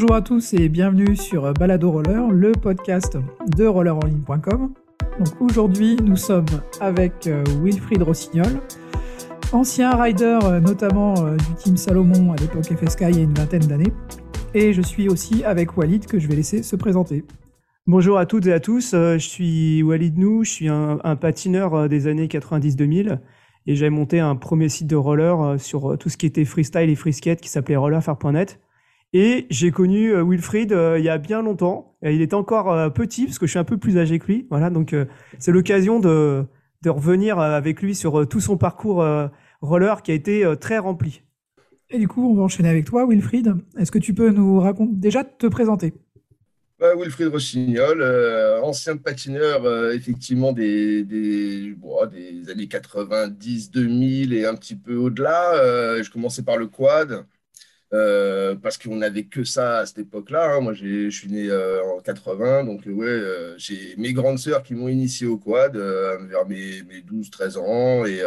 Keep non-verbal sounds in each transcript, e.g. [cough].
Bonjour à tous et bienvenue sur Balado Roller, le podcast de rollerenligne.com. Donc aujourd'hui, nous sommes avec euh, Wilfried Rossignol, ancien rider euh, notamment euh, du team Salomon à l'époque FSK il y a une vingtaine d'années. Et je suis aussi avec Walid que je vais laisser se présenter. Bonjour à toutes et à tous, je suis Walid Nou, je suis un, patineur des années 90-2000 et j'ai monté un premier site de roller sur tout ce qui était freestyle et freeskate qui s'appelait rollerfair.net. Et j'ai connu euh, Wilfried euh, il y a bien longtemps. Et il était encore euh, petit parce que je suis un peu plus âgé que lui. Voilà, donc c'est l'occasion de, de revenir avec lui sur tout son parcours roller qui a été très rempli. Et du coup, on va enchaîner avec toi, Wilfried. Est-ce que tu peux nous raconter déjà te présenter? Bah, Wilfried Rossignol, ancien patineur effectivement des, des, des années 90, 2000 et un petit peu au-delà. je commençais par le quad. Euh, parce qu'on n'avait que ça à cette époque-là. Hein. Moi, je suis né euh, en 80, donc euh, ouais, j'ai mes grandes sœurs qui m'ont initié au quad vers mes, mes 12-13 ans. Et,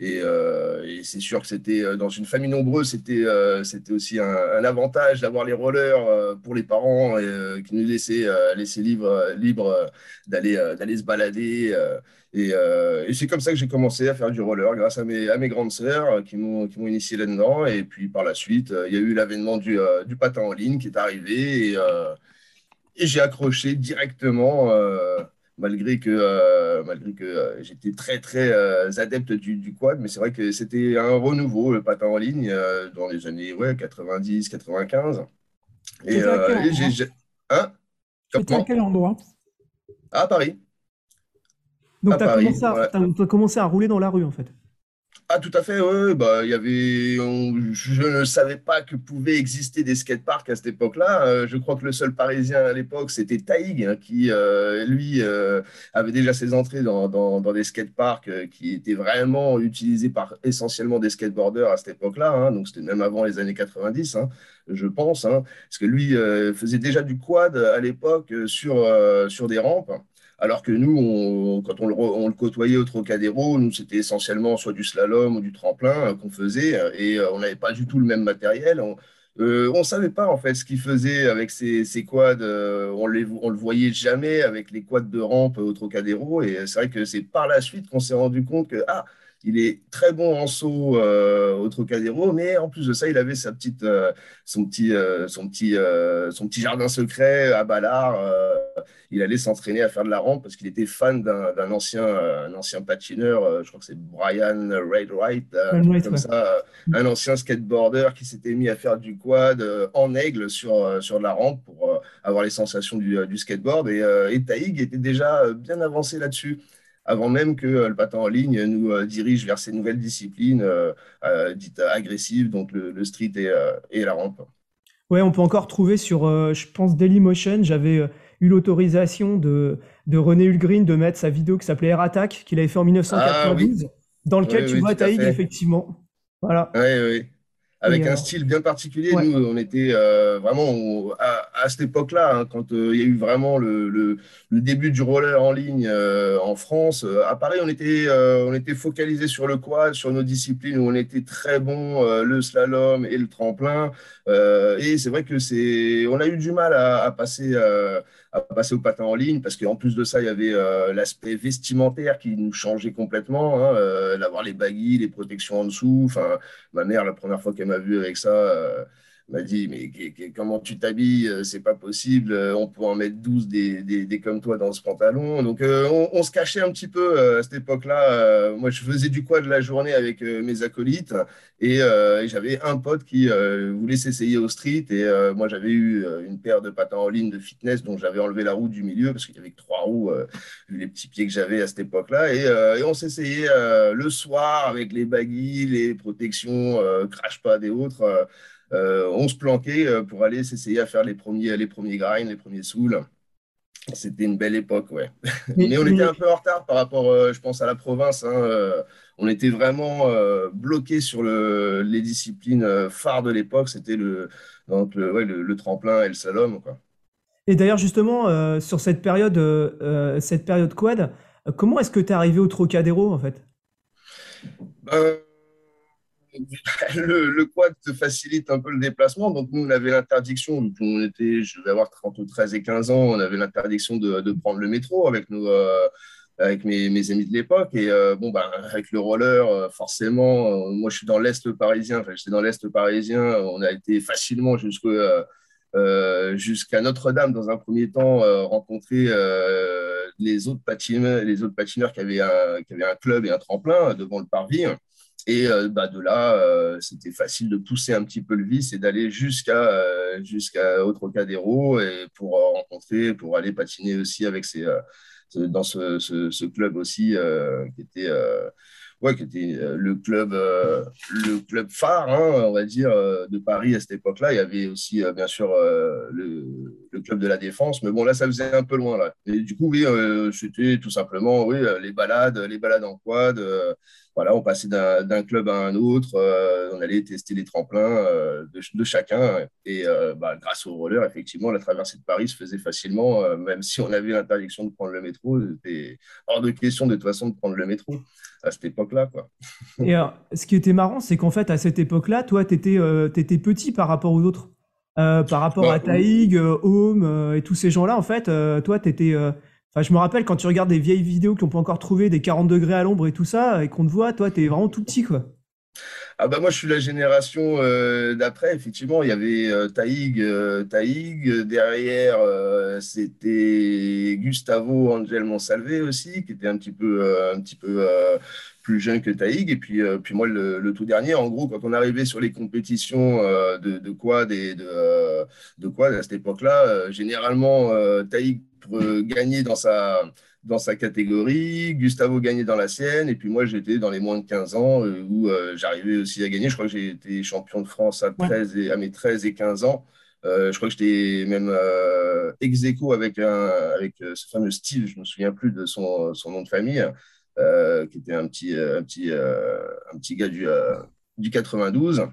et, et c'est sûr que c'était dans une famille nombreuse, c'était c'était aussi un, avantage d'avoir les rollers pour les parents qui nous laissaient, laisser libre, libre d'aller d'aller se balader. Euh, et, c'est comme ça que j'ai commencé à faire du roller grâce à mes, à mes grandes sœurs euh, qui m'ont initié là-dedans. Et puis par la suite, euh, il y a eu l'avènement du, du, patin en ligne qui est arrivé et, et j'ai accroché directement. malgré que, malgré que j'étais très très adepte du, du, quad, mais c'est vrai que c'était un renouveau, le patin en ligne, dans les années ouais, 90, 95. Et, j'ai. Hein? À quel endroit? À Paris. Donc, tu as, commencé à rouler dans la rue, en fait. Ah, tout à fait, oui. Bah, y avait, je ne savais pas que pouvaient exister des skateparks à cette époque-là. Euh, je crois que le seul Parisien à l'époque, c'était Taïg, hein, qui, euh, lui, euh, avait déjà ses entrées dans, dans, dans des skateparks qui étaient vraiment utilisés par essentiellement des skateboarders à cette époque-là. Hein. donc, c'était même avant les années 90, hein, je pense. parce que lui faisait déjà du quad à l'époque sur, sur des rampes. Alors que nous, quand on le, côtoyait au Trocadéro, nous, c'était essentiellement soit du slalom ou du tremplin euh, qu'on faisait, euh, et euh, on n'avait pas du tout le même matériel. On ne savait pas en fait ce qu'il faisait avec ses, quads. on, ne le voyait jamais avec les quads de rampe au Trocadéro. Et c'est vrai que c'est par la suite qu'on s'est rendu compte que ah, il est très bon en saut euh, au Trocadéro, mais en plus de ça, il avait sa petite, euh, son, petit, euh, son, petit, son petit jardin secret à Ballard. il allait s'entraîner à faire de la rampe parce qu'il était fan d'un ancien, un ancien patineur, je crois que c'est Brian Raidwright, comme ça, un ancien skateboarder qui s'était mis à faire du quad en aigle sur, sur de la rampe pour avoir les sensations du, du skateboard. Et, et Taïg était déjà bien avancé là-dessus avant même que euh, le patin en ligne nous euh, dirige vers ces nouvelles disciplines euh, dites agressives, donc le, street et, la rampe. Ouais, on peut encore trouver sur, je pense, Dailymotion, j'avais eu l'autorisation de, de René Hulgrin de mettre sa vidéo qui s'appelait Air Attack, qu'il avait fait en 1992, ah dans lequel tu vois Taïg, effectivement. Voilà. Oui, oui avec un style bien particulier. Nous, on était euh, vraiment à, cette époque-là, hein, quand euh, il y a eu vraiment le, début du roller en ligne euh, en France. à Paris, on était, focalisé sur le quad, sur nos disciplines où on était très bon, le slalom et le tremplin. et c'est vrai que c'est, on a eu du mal à, à passer à au patin en ligne parce qu'en plus de ça, il y avait euh, l'aspect vestimentaire qui nous changeait complètement, hein, euh, d'avoir les baguilles, les protections en dessous. Ma mère, la première fois qu'elle m'a vu avec ça, euh, m'a dit mais comment tu t'habilles euh, c'est pas possible euh, on peut en mettre 12 des, des, comme toi dans ce pantalon. Donc euh, on, se cachait un petit peu à cette époque là moi je faisais du quad de la journée avec mes acolytes. Et, j'avais un pote qui voulait s'essayer au street. Et moi j'avais eu une paire de patins en ligne de fitness dont j'avais enlevé la roue du milieu parce qu'il y avait que trois roues les petits pieds que j'avais à cette époque là et, on s'essayait le soir avec les baguilles les protections crash pad et autres on se planquait euh, pour aller s'essayer à faire les premiers, les premiers grinds, les premiers souls. C'était une belle époque, ouais. Mais, on était un peu en retard par rapport, euh, je pense, à la province. Hein, on était vraiment bloqué sur les disciplines phares de l'époque. C'était le, le, tremplin et le slalom. Quoi. Et d'ailleurs, justement, sur cette période, cette période quad, comment est-ce que tu es arrivé au Trocadéro, en fait? Ben, le, quad te facilite un peu le déplacement. Donc, nous, on avait l'interdiction, on était, je vais avoir 30, 13 et 15 ans, on avait l'interdiction de, prendre le métro avec, nos, euh, avec mes, amis de l'époque. Et euh, bon, ben, avec le roller, forcément, moi, je suis dans l'Est parisien, enfin, j'étais dans l'Est parisien, on a été facilement jusqu'à Notre-Dame dans un premier temps, rencontrer les autres patineurs, les autres patineurs qui avaient, qui avaient un club et un tremplin devant le parvis. Et euh, bah, de là, euh, c'était facile de pousser un petit peu le vice et d'aller jusqu'à euh, jusqu'à pour rencontrer, pour aller patiner aussi avec ces, dans ce, ce, club aussi qui était ouais, qui était le club, le club phare, hein, on va dire, de Paris à cette époque-là. Il y avait aussi, bien sûr, le, le, club de la Défense, mais bon, là, ça faisait un peu loin. Là. Et du coup, oui, c'était tout simplement, oui, les balades, les balades en quad. Voilà, on passait d'un club à un autre, on allait tester les tremplins de, de, chacun. Et bah, grâce au roller, effectivement, la traversée de Paris se faisait facilement, même si on avait l'interdiction de prendre le métro. C'était hors de question de toute façon de prendre le métro à cette époque-là. Quoi. [laughs] Et ce qui était marrant, c'est qu'en fait, à cette époque-là, toi, tu étais, euh, étais, petit par rapport aux autres. Euh, par rapport bah, à Taïg, euh, Home et tous ces gens-là, en fait, toi, tu étais. Enfin, je me rappelle quand tu regardes des vieilles vidéos qu'on peut encore trouver, des 40 degrés à l'ombre et tout ça, et qu'on te voit, toi, tu es vraiment tout petit, quoi. Ah bah moi je suis la génération d'après. Effectivement, il y avait Taïg, Taïg. Derrière, c'était Gustavo Angel Monsalve aussi, qui était un petit peu, un petit peu plus jeune que Taïg. Et puis, puis moi, le, tout dernier, en gros, quand on arrivait sur les compétitions de, de de, de quad à cette époque-là, généralement, Taïg gagner dans sa dans sa catégorie, Gustavo gagnait dans la sienne, et puis moi j'étais dans les moins de 15 ans euh, où euh, j'arrivais aussi à gagner. Je crois que j'ai été champion de France à, 13 et, à mes 13 et 15 ans. Euh, je crois que j'étais même ex aequo avec, un, avec ce fameux Steve, je ne me souviens plus de son, son nom de famille, qui était un petit, un petit, un petit gars du, du 92.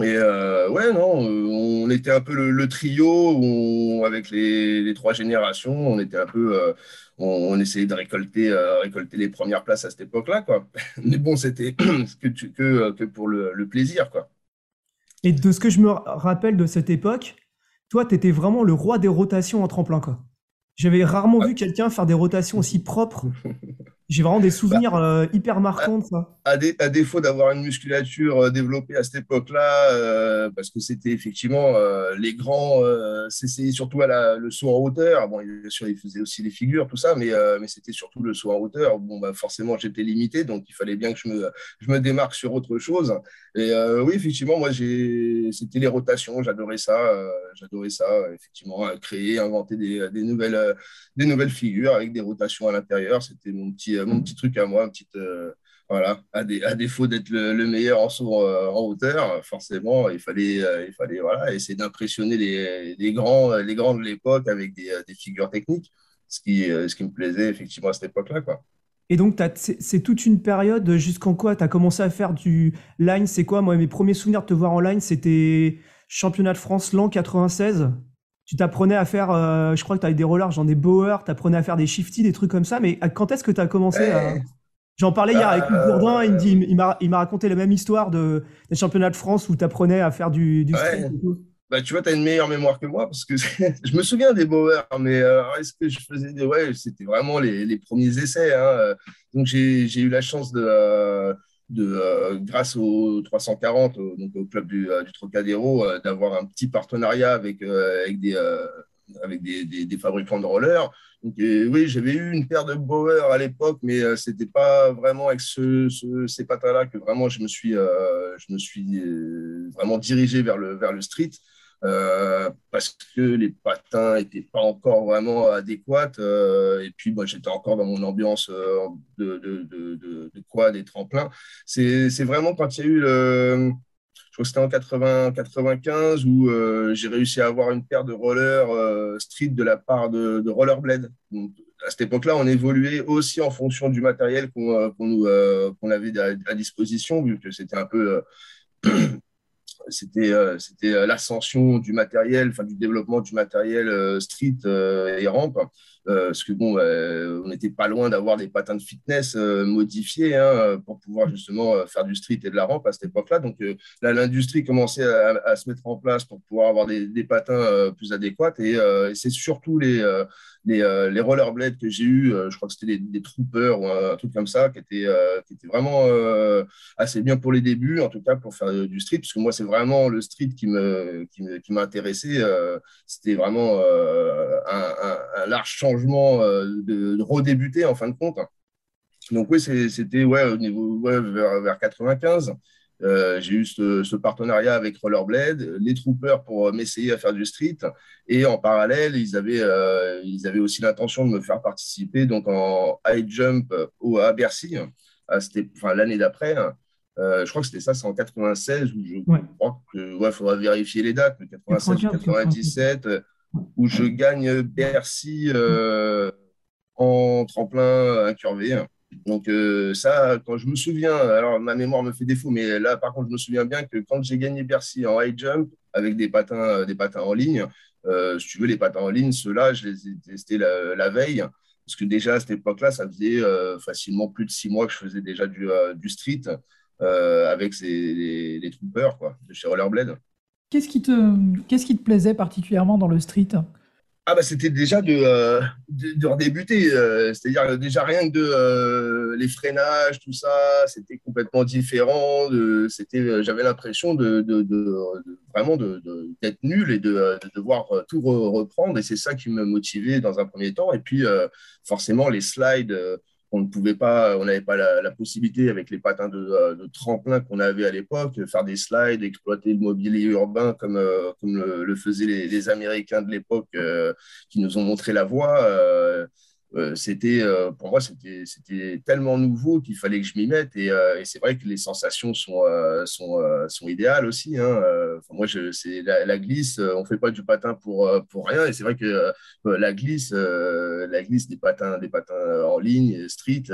Et ouais, non, on était un peu le, trio avec les, les, trois générations. On était un peu, on, essayait de récolter, euh, récolter les premières places à cette époque-là, quoi. [laughs] Mais bon, c'était [clears throat] que, que, que, pour le, plaisir, quoi. Et de ce que je me rappelle de cette époque, toi, tu étais vraiment le roi des rotations en tremplin, quoi. J'avais rarement vu quelqu'un faire des rotations aussi propres. [laughs] J'ai vraiment des souvenirs bah, euh, hyper marquants de ça. À, défaut d'avoir une musculature euh, développée à cette époque-là, euh, parce que c'était effectivement les grands, c'était surtout à la, le saut en hauteur. Bon, bien sûr, ils faisaient aussi les figures, tout ça, mais, mais c'était surtout le saut en hauteur. Bon, bah, forcément, j'étais limité, donc il fallait bien que je me, je me démarque sur autre chose. Et oui, effectivement, moi, c'était les rotations, j'adorais ça. j'adorais ça, effectivement, créer, inventer des, des nouvelles des nouvelles figures avec des rotations à l'intérieur. C'était mon petit, euh, mon petit truc à moi, petite, euh, voilà, à, défaut d'être le, meilleur en saut en hauteur, forcément, il fallait, il fallait voilà, essayer d'impressionner les, grands, les grands de l'époque avec des, des, figures techniques, ce qui, ce qui me plaisait effectivement à cette époque-là. Quoi. Et donc, c'est toute une période jusqu'en quoi tu as commencé à faire du line C'est quoi? Moi, mes premiers souvenirs de te voir en line, c'était championnat de France l'an 96 tu t'apprenais à faire, euh, je crois que tu avais des rollers, j'en ai Bauer, tu apprenais à faire des shifty, des trucs comme ça, mais quand est-ce que tu as commencé à... J'en parlais hier avec Luc Bourdin, il me dit, il m'a raconté la même histoire de, des championnats de France où tu apprenais à faire du, du Bah, tu vois, tu as une meilleure mémoire que moi parce que [laughs] je me souviens des Bauer, mais euh, est-ce que je faisais des. Ouais, c'était vraiment les, les, premiers essais. Hein. Donc, j'ai eu la chance de, euh, euh, grâce aux 340, donc au club du, euh, Trocadéro, euh, d'avoir un petit partenariat avec, avec, des, avec des, des, fabricants de rollers. Donc, oui, j'avais eu une paire de Bauer à l'époque, mais ce n'était pas vraiment avec ce, ces patins-là que vraiment je me suis, je me suis vraiment dirigé vers le, vers le street. Euh, parce que les patins n'étaient pas encore vraiment adéquats. Euh, et puis, moi, j'étais encore dans mon ambiance euh, de, de, de, de, quad et tremplin. C'est vraiment quand il y a eu le. Je crois que c'était en 80, 95 où j'ai réussi à avoir une paire de rollers street de la part de, de Rollerblade. à cette époque-là, on évoluait aussi en fonction du matériel qu'on avait à, disposition, vu que c'était un peu c'était c'était l'ascension du matériel, enfin du développement du matériel street et rampe. Parce que bon, on n'était pas loin d'avoir des patins de fitness modifiés hein, pour pouvoir justement faire du street et de la rampe à cette époque-là. Donc là, l'industrie commençait à, se mettre en place pour pouvoir avoir des, patins plus adéquats. Et, c'est surtout les, les, euh, rollerblades que j'ai eu, euh, je crois que c'était des, troopers ou un, truc comme ça, qui était, euh, qui était vraiment assez bien pour les débuts, en tout cas pour faire du street, parce que moi, c'est vraiment le street qui me, qui m'a intéressé. c'était vraiment un, large changement de, redébuter en fin de compte. Donc oui, c'était ouais, au niveau vers, vers 95. Euh, j'ai eu ce, partenariat avec Rollerblade, les Troopers pour m'essayer à faire du street. Et en parallèle, ils avaient, euh, ils avaient aussi l'intention de me faire participer donc en high jump au, à Bercy. C'était enfin, l'année d'après. Euh, je crois que c'était ça, c'est en 96, où je crois que, ouais, faudra vérifier les dates, 96 ou 97, où je gagne Bercy en tremplin incurvé. Donc euh, ça, quand je me souviens, alors ma mémoire me fait défaut, mais là par contre je me souviens bien que quand j'ai gagné Bercy en high jump avec des patins, euh, des patins en ligne, euh, si tu veux les patins en ligne, ceux-là je les ai testés la, veille, parce que déjà à cette époque-là, ça faisait facilement plus de six mois que je faisais déjà du, street avec ces, les, troopers quoi, de chez Rollerblade. Qu'est-ce qui, te, qu'est-ce qui te plaisait particulièrement dans le street? Ah bah c'était déjà de, euh, de, redébuter, euh, c'est-à-dire déjà rien que de euh, les freinages, tout ça, c'était complètement différent. C'était, j'avais l'impression de, vraiment d'être nul et de, devoir tout reprendre, et c'est ça qui me motivait dans un premier temps. Et puis forcément les slides on ne pouvait pas, on n'avait pas la, possibilité avec les patins de, euh, tremplin qu'on avait à l'époque, faire des slides, exploiter le mobilier urbain comme, euh, le, faisaient les, Américains de l'époque euh, qui nous ont montré la voie. Euh, c'était euh, pour moi c'était c'était tellement nouveau qu'il fallait que je m'y mette et, euh, c'est vrai que les sensations sont sont, sont idéales aussi hein. moi je c'est la, glisse on fait pas du patin pour pour rien et c'est vrai que la glisse la glisse des patins des patins en ligne street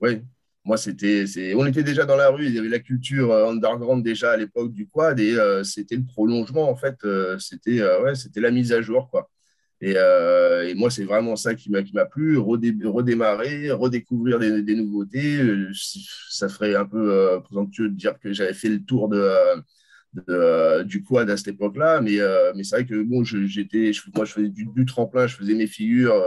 ouais moi, c'était, on était déjà dans la rue, il y avait la culture underground déjà à l'époque du quad, et c'était le prolongement, en fait, c'était, ouais, c'était la mise à jour, quoi. Euh, et, moi, c'est vraiment ça qui m'a plu, redémarrer, redécouvrir des, nouveautés. Euh, ça ferait un peu euh, présomptueux de dire que j'avais fait le tour de, euh, du quad à cette époque-là. Mais, euh, mais c'est vrai que bon, j'étais, moi, je faisais du, tremplin, je faisais mes figures,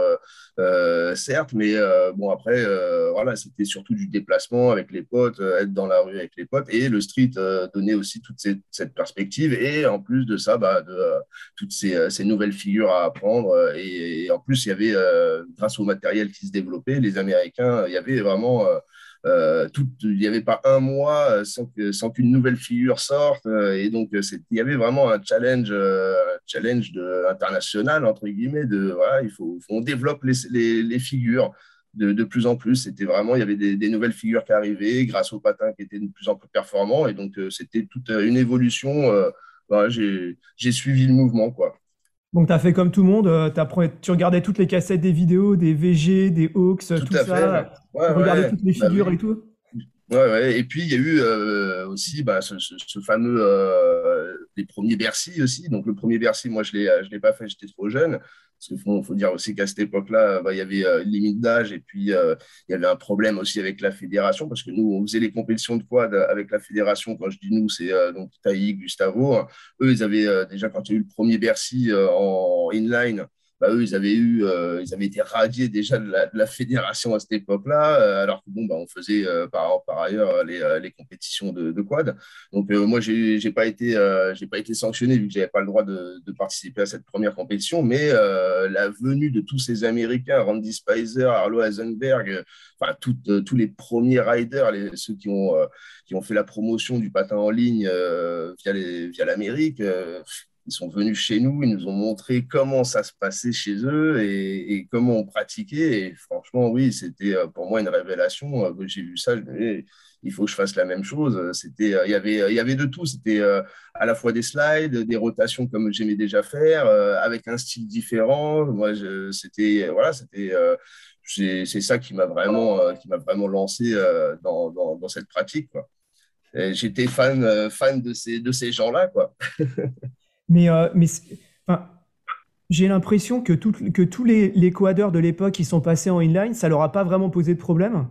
euh, certes, mais bon, après, voilà, c'était surtout du déplacement avec les potes, être dans la rue avec les potes. Et le street donnait aussi toute cette, perspective. Et en plus de ça, bah, de, toutes ces, nouvelles figures à apprendre. Et, et en plus, il y avait, grâce au matériel qui se développait, les Américains, il y avait vraiment euh, tout, il n'y avait pas un mois euh, sans, sans qu'une nouvelle figure sorte. Euh, et donc, il y avait vraiment un challenge, challenge de, international, entre guillemets, de voilà, il faut, on développe les, les, figures. De, de, plus en plus. C'était vraiment, il y avait des, des, nouvelles figures qui arrivaient grâce aux patins qui étaient de plus en plus performants. Et donc, c'était toute une évolution. Voilà, j'ai suivi le mouvement. Quoi. Donc, tu as fait comme tout le monde, euh, tu regardais toutes les cassettes des vidéos, des VG, des Hawks, tout, ça. tu regardais toutes les bah figures et tout. Ouais, ouais. Et puis, il y a eu euh, aussi bah, ce, fameux, euh, les premiers Bercy aussi. Donc, le premier Bercy, moi, je ne l'ai pas fait, j'étais trop jeune. Parce qu'il faut, dire aussi qu'à cette époque-là, bah, il y avait euh, une limite d'âge et puis euh, il y avait un problème aussi avec la fédération parce que nous, on faisait les compétitions de quad avec la fédération. Quand je dis nous, c'est euh, donc Taï, Gustavo. Eux, ils avaient déjà, quand il y a eu le premier Bercy en inline, bah, eux, ils avaient, eu, euh, ils avaient été radiés déjà de la, fédération à cette époque-là, euh, alors que bon, bah, on faisait euh, par, ailleurs les, compétitions de, quad. Donc, moi, je n'ai pas, été, j'ai pas été sanctionné vu que je n'avais pas le droit de, participer à cette première compétition, mais la venue de tous ces Américains, Randy Spicer, Arlo Heisenberg, enfin, tous les premiers riders, ceux qui ont, fait la promotion du patin en ligne via l'Amérique, ils sont venus chez nous, ils nous ont montré comment ça se passait chez eux et, comment on pratiquait. Et franchement, oui, c'était euh, pour moi une révélation. Euh, j'ai vu ça, je me disais, il faut que je fasse la même chose. C'était, euh, il y avait, il y avait de tout. C'était à la fois des slides, des rotations comme j'aimais déjà faire, avec un style différent. Moi, c'était, voilà, c'était, c'est ça qui m'a vraiment, qui m'a vraiment lancé dans, cette pratique. J'étais fan, fan de ces, de ces gens-là, quoi. [laughs] mais, mais j'ai l'impression que, que tous les, les de l'époque qui sont passés en inline, ça leur a pas vraiment posé de problème.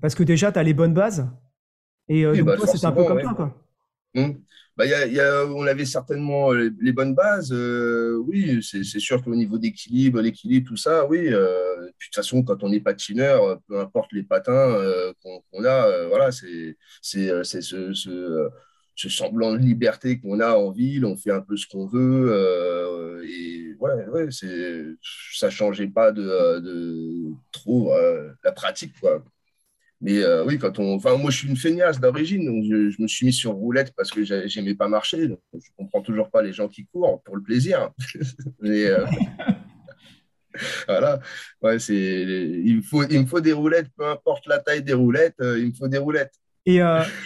Parce que déjà, tu as les bonnes bases. Et donc, bah, toi, c'est un peu comme ça, quoi. Mmh. Bah, y a, on avait certainement les, bonnes bases. Euh, oui, c'est sûr qu'au niveau d'équilibre, l'équilibre, tout ça, oui. Euh, de toute façon, quand on est patineur, peu importe les patins euh, qu'on a, voilà, c'est ce, ce, ce, semblant de liberté qu'on a en ville. On fait un peu ce qu'on veut. et ouais, ouais ça changeait pas de, trop la pratique, quoi. Mais euh, oui, quand on. Enfin, moi, je suis une feignasse d'origine, donc je, me suis mis sur roulette parce que j'aimais pas marcher. Donc je comprends toujours pas les gens qui courent pour le plaisir. [laughs] Mais euh, [laughs] voilà, ouais, c'est. Il, faut, il me faut des roulettes, peu importe la taille des roulettes, euh, il me faut des roulettes. Et,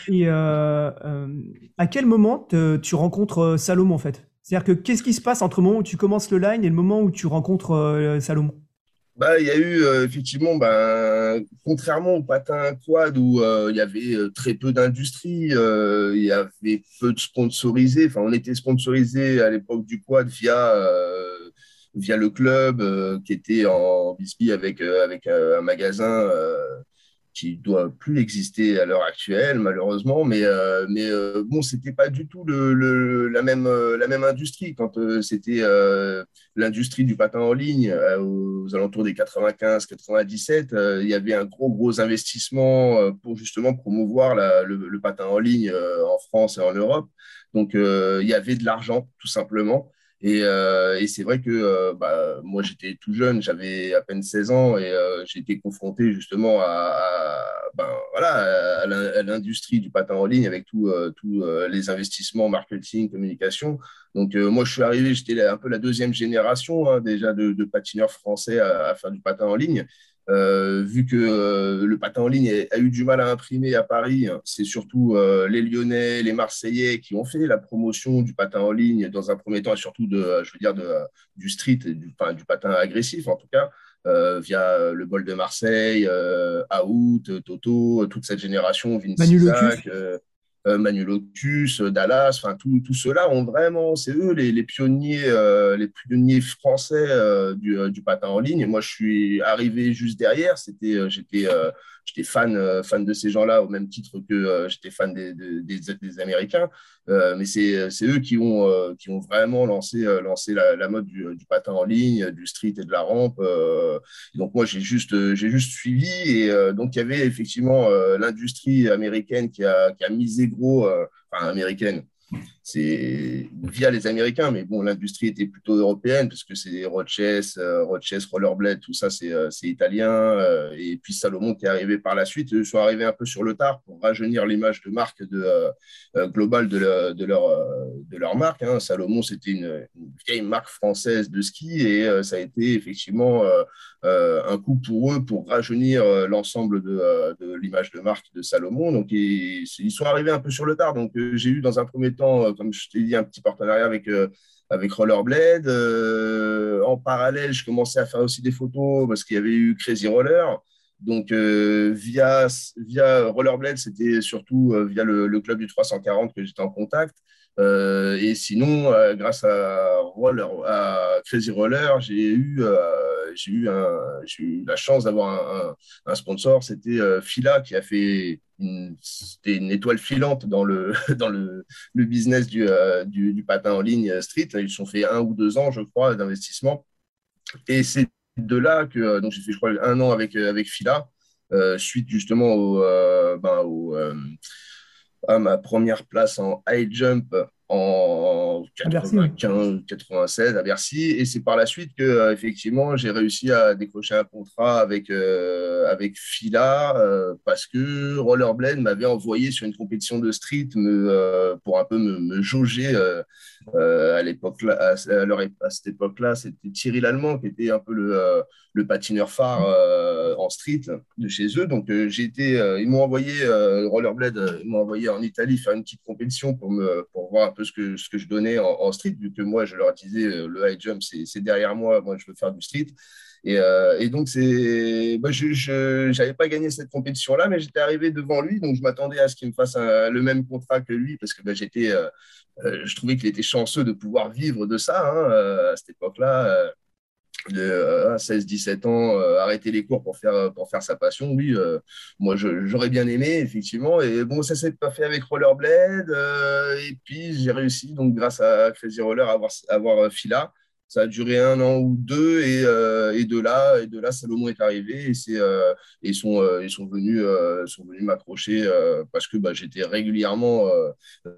et à quel moment tu rencontres Salomon en fait? C'est-à-dire que qu'est-ce qui se passe entre le moment où tu commences le line et le moment où tu rencontres Salomon? Bah, il y a eu euh, effectivement, ben, contrairement au patin quad où euh, il y avait euh, très peu d'industrie, il y avait peu de sponsorisés. Enfin, on était sponsorisé à l'époque du quad via via le club qui était en Bisbee avec avec un magasin qui doit plus exister à l'heure actuelle, malheureusement. Mais, euh, mais euh, bon, c'était pas du tout le, la, même, euh, la même industrie. Quand c'était l'industrie du patin en ligne, aux alentours des 95-97, il y avait un gros, gros investissement pour justement promouvoir le, patin en ligne en France et en Europe. Donc, il y avait de l'argent, tout simplement. Et, et c'est vrai que bah, moi, j'étais tout jeune, j'avais à peine 16 ans et j'ai été confronté justement à, ben, l'industrie du patin en ligne avec tous tout, les investissements marketing, communication. Donc, moi, je suis arrivé, j'étais un peu la deuxième génération hein, déjà de, patineurs français à, faire du patin en ligne. Euh, vu que euh, le patin en ligne a, eu du mal à imprimer à Paris, c'est surtout euh, les Lyonnais, les Marseillais qui ont fait la promotion du patin en ligne dans un premier temps et surtout de, je veux dire, de, du street, du, du patin agressif en tout cas. via le bol de Marseille, Out, Toto, toute cette génération, Vince Isaac, euh, Manulotus, euh, Dallas, enfin tout ceux-là ont vraiment, c'est eux les, pionniers, euh, les pionniers français du, du, patin en ligne. Et moi, je suis arrivé juste derrière. C'était, j'étais, j'étais fan, fan de ces gens-là au même titre que j'étais fan des, des, Américains. mais c'est, eux qui ont, qui ont vraiment lancé, lancé la, mode du, du, patin en ligne, du street et de la rampe. donc moi, j'ai juste, j'ai juste suivi. Et donc il y avait effectivement l'industrie américaine qui a, qui a misé euh, américaine. C'est via les Américains, mais bon, l'industrie était plutôt européenne parce que c'est Roches, euh, Roches, Rollerblade, tout ça, c'est euh, italien. et puis Salomon qui est arrivé par la suite, ils sont arrivés un peu sur le tard pour rajeunir l'image de marque de, globale de, leur, de leur marque. Hein. Salomon, c'était une, vieille marque française de ski et ça a été effectivement euh, un coup pour eux pour rajeunir euh, l'ensemble euh, de, l'image de marque de Salomon. Donc, ils, sont arrivés un peu sur le tard. Donc, j'ai eu dans un premier temps, comme je t'ai dit, un petit partenariat avec avec Rollerblade. en parallèle, je commençais à faire aussi des photos parce qu'il y avait eu Crazy Roller. Donc, via, via Rollerblade, c'était surtout via le, le, club du 340 que j'étais en contact. Euh, et sinon, euh, grâce à, Crazy Roller, j'ai eu, euh, eu, eu, la chance d'avoir un, sponsor. C'était Fila qui a fait une, une étoile filante dans le, [laughs] dans le, le business du, du, patin en ligne street. Ils se sont fait un ou deux ans, je crois, d'investissement. Et c'est de là que j'ai fait, je crois, un an avec, avec Fila, suite justement au, ben, au à ma première place en high jump en 95, 96 à Bercy. Et c'est par la suite que, euh, effectivement, j'ai réussi à décrocher un contrat avec, euh, avec Fila euh, parce que Rollerblade m'avait envoyé sur une compétition de street me, pour un peu me, me jauger à l'époque à, à, cette époque-là, c'était Thierry Lallemand qui était un peu le, le patineur phare en street de chez eux. Donc j'ai été, ils m'ont envoyé Rollerblade, ils m'ont envoyé en Italie faire une petite compétition pour me pour voir ce que je donnais en, street, vu que moi, je leur disais, le high jump, c'est derrière moi, moi, je veux faire du street. Et, donc, c'est, bah, je n'avais pas gagné cette compétition-là, mais j'étais arrivé devant lui, donc je m'attendais à ce qu'il me fasse le même contrat que lui, parce que bah, j'étais, je trouvais qu'il était chanceux de pouvoir vivre de ça hein, à cette époque-là de 16-17 euh, ans, euh, arrêter les cours pour faire, pour faire sa passion, oui, euh, moi j'aurais bien aimé, effectivement. Et bon, ça s'est pas fait avec Rollerblade. et puis j'ai réussi, donc grâce à Crazy Roller, à avoir, avoir Fila. Ça a duré un an ou deux, et, et de là, et de là, Salomon est arrivé, et c'est, ils sont, ils sont venus, sont venus m'accrocher parce que bah, j'étais régulièrement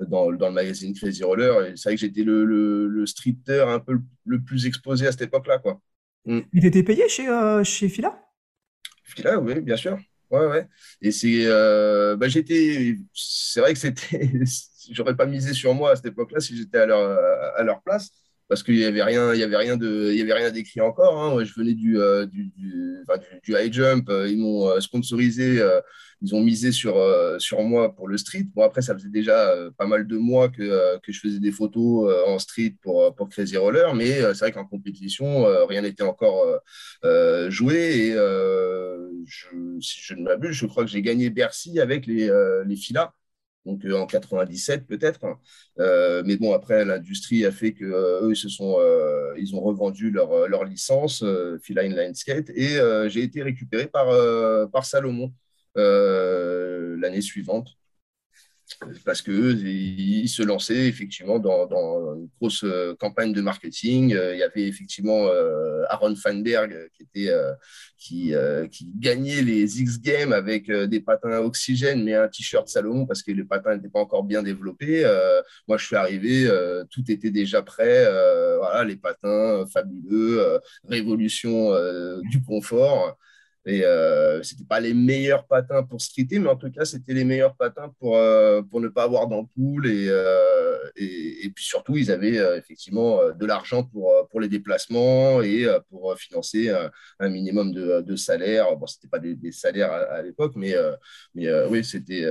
dans, dans, le magazine Crazy Roller, et c'est vrai que j'étais le, le, streeter un peu le, le plus exposé à cette époque-là, quoi. Mm. Il était payé chez, euh, chez Fila? Fila, oui, bien sûr. Ouais, ouais. Et c'est, euh, bah, j'étais, c'est vrai que c'était, [laughs] j'aurais pas misé sur moi à cette époque-là si j'étais à leur, à leur place, parce qu'il y avait rien, il y avait rien de, il y avait rien d'écrit encore. Hein. Je venais du, euh, du, du, du, high jump. Ils m'ont sponsorisé ils ont misé sur, euh, sur moi pour le street. Bon, après, ça faisait déjà euh, pas mal de mois que, euh, que je faisais des photos en street pour, pour Crazy Roller, mais c'est vrai qu'en compétition, rien n'était encore joué. Et si je ne m'abuse, je crois que j'ai gagné Bercy avec les, les filas donc en 97 peut-être. mais bon, après, l'industrie a fait que eux, ils, se sont, ils ont revendu leur, leur licence, Fila Inline Skate, et j'ai été récupéré par, par Salomon. Euh, l'année suivante parce que ils se lançaient effectivement dans, une grosse euh, campagne de marketing. Euh, il y avait effectivement Aaron Feinberg qui, qui gagnait les X Games avec des patins à oxygène mais un t-shirt Salomon parce que les patins n'étaient pas encore bien développés. moi, je suis arrivé, tout était déjà prêt. voilà, les patins fabuleux, révolution du confort. Et euh, c'était pas les meilleurs patins pour streeter, mais en tout cas, c'était les meilleurs patins pour, euh, pour ne pas avoir d'ampoule. Et, euh, et, puis surtout, ils avaient euh, effectivement de l'argent pour, pour les déplacements et pour financer un, minimum de, salaire. Bon, c'était pas des, salaires à, l'époque, mais, mais oui, c'était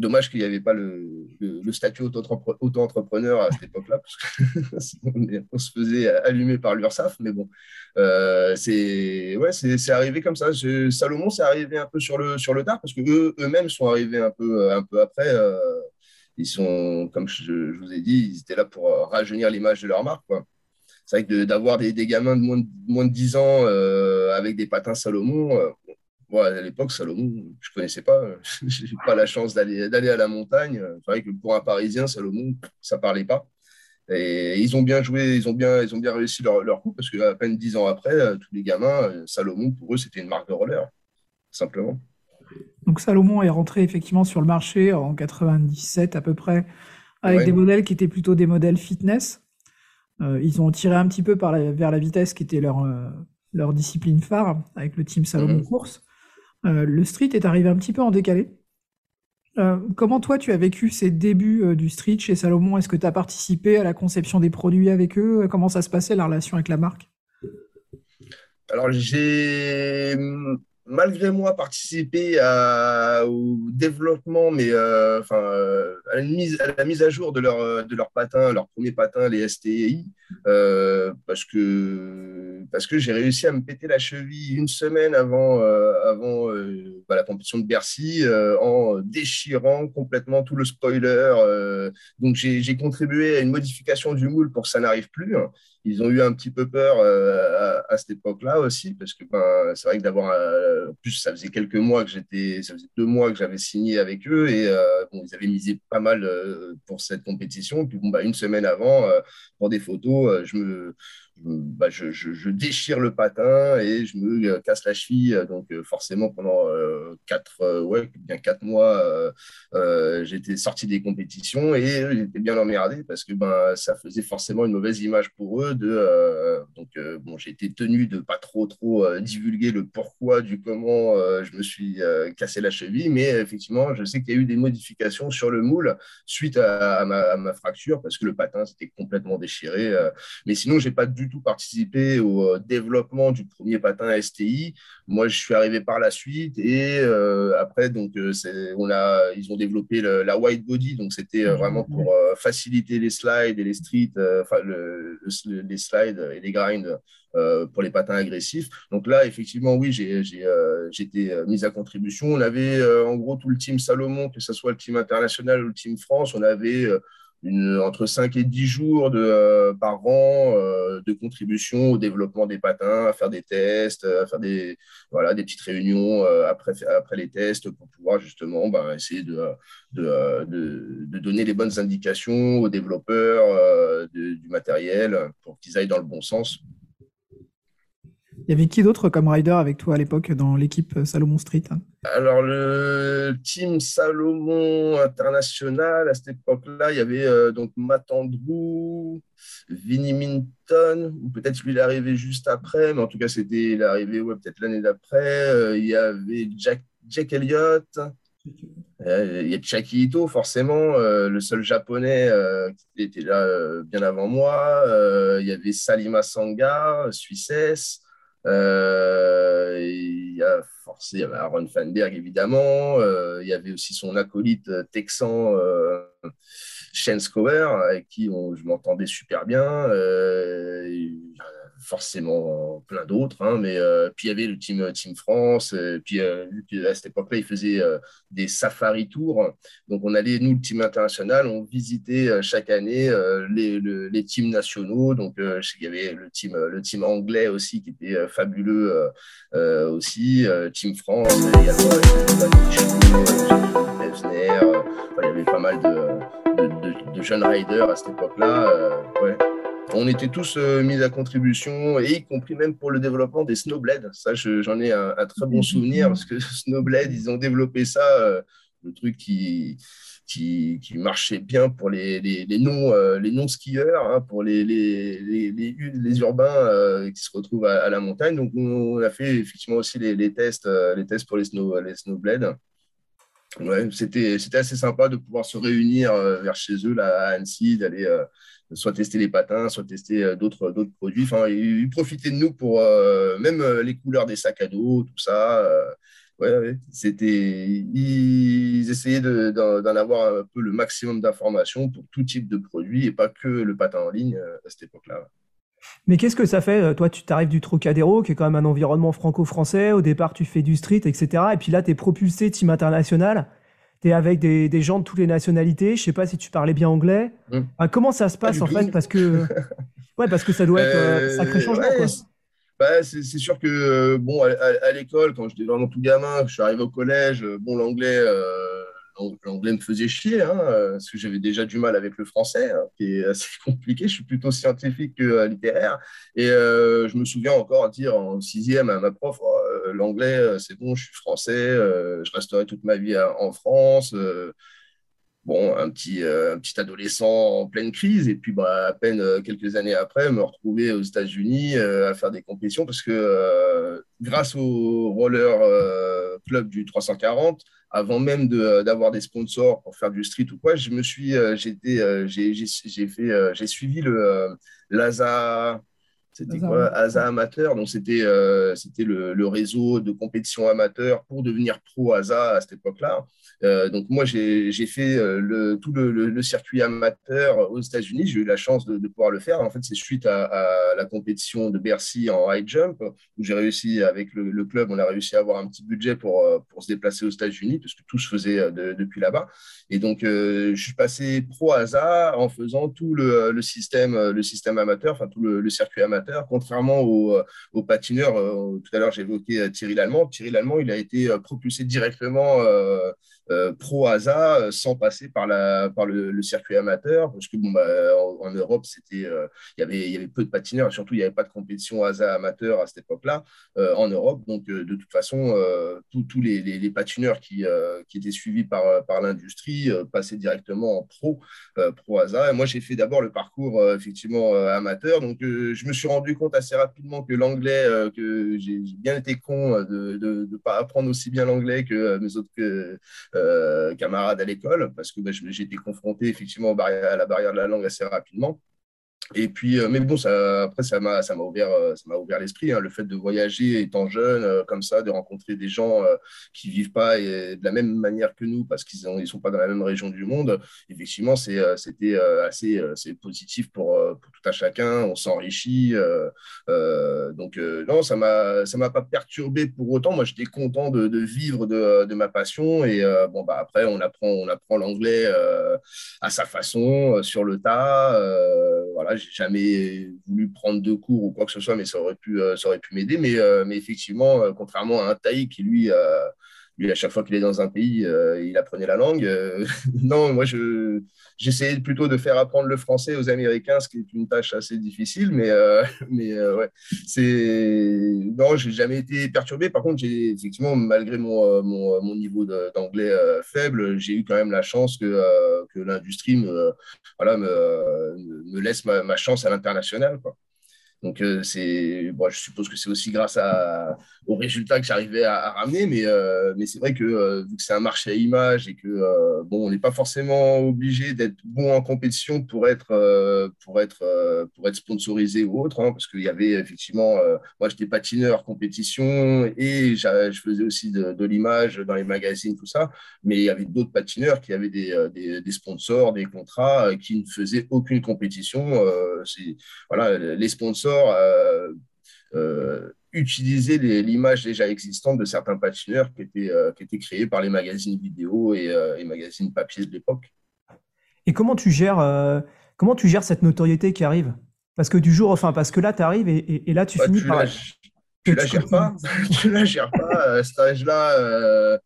Dommage qu'il n'y avait pas le, statut auto-entrepreneur à cette époque-là, parce qu'on [laughs] on se faisait allumer par l'URSAF, mais bon, euh, c'est ouais, arrivé comme ça. Salomon, c'est arrivé un peu sur le, sur le tard, parce qu'eux eux-mêmes sont arrivés un peu, un peu après. Euh, ils sont, comme je, vous ai dit, ils étaient là pour rajeunir l'image de leur marque. C'est vrai que d'avoir des, gamins de moins de, moins de 10 ans euh, avec des patins Salomon, à l'époque, Salomon, je ne connaissais pas. [laughs] Je n'ai pas la chance d'aller à la montagne. C'est vrai que pour un Parisien, Salomon, ça ne parlait pas. Et ils ont bien joué, ils ont bien, ils ont bien réussi leur, leur coup parce qu'à peine dix ans après, euh, tous les gamins, euh, Salomon, pour eux, c'était une marque de roller, simplement. Donc Salomon est rentré effectivement sur le marché en 97 à peu près, avec des modèles qui étaient plutôt des modèles fitness. Euh, ils ont tiré un petit peu par vers la vitesse qui était leur, leur discipline phare avec le team Salomon mhm. Course. Euh, le street est arrivé un petit peu en décalé. Euh, comment toi tu as vécu ces débuts euh, du street chez Salomon? Est-ce que tu as participé à la conception des produits avec eux? Comment ça se passait la relation avec la marque? Alors j'ai malgré moi, participer au développement, mais euh, euh, à, la mise, à jour de leur, euh, de leur patin, leur premier patin, les STI, parce que, parce que j'ai réussi à me péter la cheville une semaine avant, avant bah, la compétition de Bercy en déchirant complètement tout le spoiler. donc, j'ai contribué à une modification du moule pour que ça n'arrive plus. Ils ont eu un petit peu peur euh, à, cette époque-là aussi, parce que ben, c'est vrai que d'avoir. Euh, plus, ça faisait quelques mois que j'étais. Ça faisait deux mois que j'avais signé avec eux et euh, bon, ils avaient misé pas mal pour cette compétition. Puis bon, bah, une semaine avant, pour des photos, je me bah, je, déchire le patin et je me euh, casse la cheville. Donc, euh, forcément, pendant euh, quatre, ouais, bien quatre mois, j'étais sorti des compétitions et j'étais bien emmerdé parce que ben, ça faisait forcément une mauvaise image pour eux. De, donc, bon, j'ai été tenu de pas trop, trop divulguer le pourquoi du comment je me suis cassé la cheville. Mais effectivement, je sais qu'il y a eu des modifications sur le moule suite à, ma, fracture parce que le patin s'était complètement déchiré. mais sinon, j'ai pas du tout participé au développement du premier patin STI. Moi, je suis arrivé par la suite et après, donc, on a, ils ont développé la white body. Donc, c'était vraiment pour faciliter les slides et les streets, enfin, les slides et les grinds euh, pour les patins agressifs. Donc là, effectivement, oui, j'ai euh, été euh, mise à contribution. On avait en gros tout le team Salomon, que ce soit le team international ou le team France, on avait une, entre 5 et 10 jours de, par an de contribution au développement des patins, à faire des tests, à faire des, voilà, des petites réunions après, après les tests pour pouvoir justement ben, essayer de, de, de, donner les bonnes indications aux développeurs du matériel pour qu'ils aillent dans le bon sens. Il y avait qui d'autre comme rider avec toi à l'époque dans l'équipe Salomon Street hein? Alors, le team Salomon International, à cette époque-là, il y avait euh, donc Matt Andrew, Vinnie Minton, ou peut-être lui, il est arrivé juste après, mais en tout cas, c'était, il est arrivé peut-être l'année d'après. Euh, il y avait Jack, Jack Elliott. Euh, il y a Chaki Ito, forcément, le seul japonais qui était là bien avant moi. il y avait Salima Sanga, Suissesse. Euh, il y a forcément y Aaron Fanberg évidemment. Euh, il y avait aussi son acolyte euh, texan Shane Scower avec qui je m'entendais super bien forcément plein d'autres, hein, mais euh, puis il y avait le team, team France, euh, puis euh, à cette époque-là, ils faisaient des safari tours. Donc on allait, nous, le team international, on visitait chaque année les, les, teams nationaux. Donc il y avait le team, le team anglais aussi qui était fabuleux aussi, team France, il y avait pas mal de, de, jeunes riders à cette époque-là. On était tous euh, mis à contribution, et y compris même pour le développement des Snowblade. Ça, j'en ai un, très bon souvenir parce que [laughs] Snowblade, ils ont développé ça, euh, le truc qui, qui, marchait bien pour les, les, non, euh, les non skieurs, hein, pour les, les, les, urbains qui se retrouvent à, la montagne. Donc, on a fait effectivement aussi les, tests, les tests pour les, snow, les Snowblade. Ouais, c'était assez sympa de pouvoir se réunir vers chez eux là, à Annecy, d'aller soit tester les patins, soit tester euh, d'autres d'autres produits. Enfin, ils profitaient de nous pour euh, même euh, les couleurs des sacs à dos, tout ça. ouais, c'était ils essayaient d'en avoir un peu le maximum d'informations pour tout type de produit et pas que le patin en ligne à cette époque-là. Mais qu'est-ce que ça fait Toi, tu t'arrives du Trocadéro, qui est quand même un environnement franco-français. Au départ, tu fais du street, etc. Et puis là, tu es propulsé team international tu es avec des, des, gens de toutes les nationalités. Je sais pas si tu parlais bien anglais. Hum. comment ça se passe en fait Parce que [laughs] ouais, parce que ça doit être un euh, sacré changement. Bah, c'est sûr que euh, bon, à, l'école, quand j'étais vraiment tout gamin, je suis arrivé au collège, euh, bon, l'anglais, l'anglais me faisait chier, hein, parce que j'avais déjà du mal avec le français, hein, qui est assez [laughs] compliqué. Je suis plutôt scientifique que littéraire. Et je me souviens encore dire en sixième à ma prof, oh, euh, l'anglais, euh, c'est bon, je suis français, euh, je resterai toute ma vie en France bon, un petit, un petit adolescent en pleine crise, et puis bah, à peine quelques années après, me retrouver aux États-Unis à faire des compétitions parce que grâce au roller club du 340, avant même d'avoir des sponsors pour faire du street ou quoi, je me suis, j'ai fait, j'ai suivi le l'ASA c'était quoi ASA amateur. Donc, c'était euh, c'était le, le, réseau de compétition amateur pour devenir pro ASA à cette époque-là. Euh, donc, moi, j'ai fait euh, le, tout le, le, circuit amateur aux États-Unis. J'ai eu la chance de, de, pouvoir le faire. En fait, c'est suite à, à, la compétition de Bercy en high jump où j'ai réussi, avec le, club, on a réussi à avoir un petit budget pour, pour se déplacer aux États-Unis parce que tout se faisait depuis là-bas. Et donc, je suis passé pro ASA en faisant tout le, le système, le système amateur, enfin, tout le circuit amateur contrairement aux, euh, patineurs. Euh, tout à l'heure, j'évoquais euh, Thierry Lallemand. Thierry Lallemand, il a été propulsé directement pro ASA sans passer par, la, par le, circuit amateur, parce que bon, bah, en, Europe, c'était, il y avait, peu de patineurs, surtout, il n'y avait pas de compétition ASA amateur à cette époque-là en Europe. Donc, de toute façon, tous les, les, patineurs qui, qui étaient suivis par, par l'industrie passaient directement en pro, pro ASA. Et moi, j'ai fait d'abord le parcours effectivement amateur. Donc, je me suis rendu compte assez rapidement que l'anglais, euh, que j'ai bien été con euh, de ne pas apprendre aussi bien l'anglais que euh, mes autres camarades à l'école, parce que bah, j'ai été confronté effectivement à la barrière de la langue assez rapidement. Et puis, euh, mais bon, ça, après, ça m'a, ça m'a ouvert, euh, ça m'a ouvert l'esprit. Hein, le fait de voyager étant jeune, euh, comme ça, de rencontrer des gens qui vivent pas et, de la même manière que nous, parce qu'ils ne sont pas dans la même région du monde. Effectivement, c'est, c'était assez, c'est positif pour, pour, tout à chacun. On s'enrichit. donc, non, ça m'a, ça m'a pas perturbé pour autant. Moi, j'étais content de, de vivre de, de, ma passion. Et bon, bah après, on apprend, on apprend l'anglais à sa façon, sur le tas. Voilà j'ai jamais voulu prendre de cours ou quoi que ce soit, mais ça aurait pu, euh, m'aider. Mais, euh, mais effectivement, euh, contrairement à un Taï qui, lui, à chaque fois qu'il est dans un pays, il apprenait la langue. [laughs] non, moi, je, j'essayais plutôt de faire apprendre le français aux Américains, ce qui est une tâche assez difficile. Mais, [laughs] mais ouais, c'est. Non, j'ai jamais été perturbé. Par contre, j'ai effectivement, malgré mon, mon, niveau d'anglais faible, j'ai eu quand même la chance que, que l'industrie me, voilà, me, me laisse ma, ma chance à l'international. Donc, euh, c'est, bon, je suppose que c'est aussi grâce à, aux résultats que j'arrivais à, ramener, mais, euh, mais c'est vrai que euh, vu que c'est un marché à image et que bon, on n'est pas forcément obligé d'être bon en compétition pour être, pour être, pour être sponsorisé ou autre, hein, parce qu'il y avait effectivement, moi j'étais patineur compétition et je faisais aussi de, de l'image dans les magazines, tout ça, mais il y avait d'autres patineurs qui avaient des, des, des sponsors, des contrats qui ne faisaient aucune compétition. c'est, voilà, les sponsors euh, euh, utiliser l'image déjà existante de certains patineurs qui étaient, euh, qui étaient créés par les magazines vidéo et, les magazines papier de l'époque. Et comment tu gères comment tu gères cette notoriété qui arrive? Parce que du jour, enfin, parce que là, tu arrives et, là, tu bah, finis par. tu la gères pas. [laughs] tu la gères pas. À cet âge-là,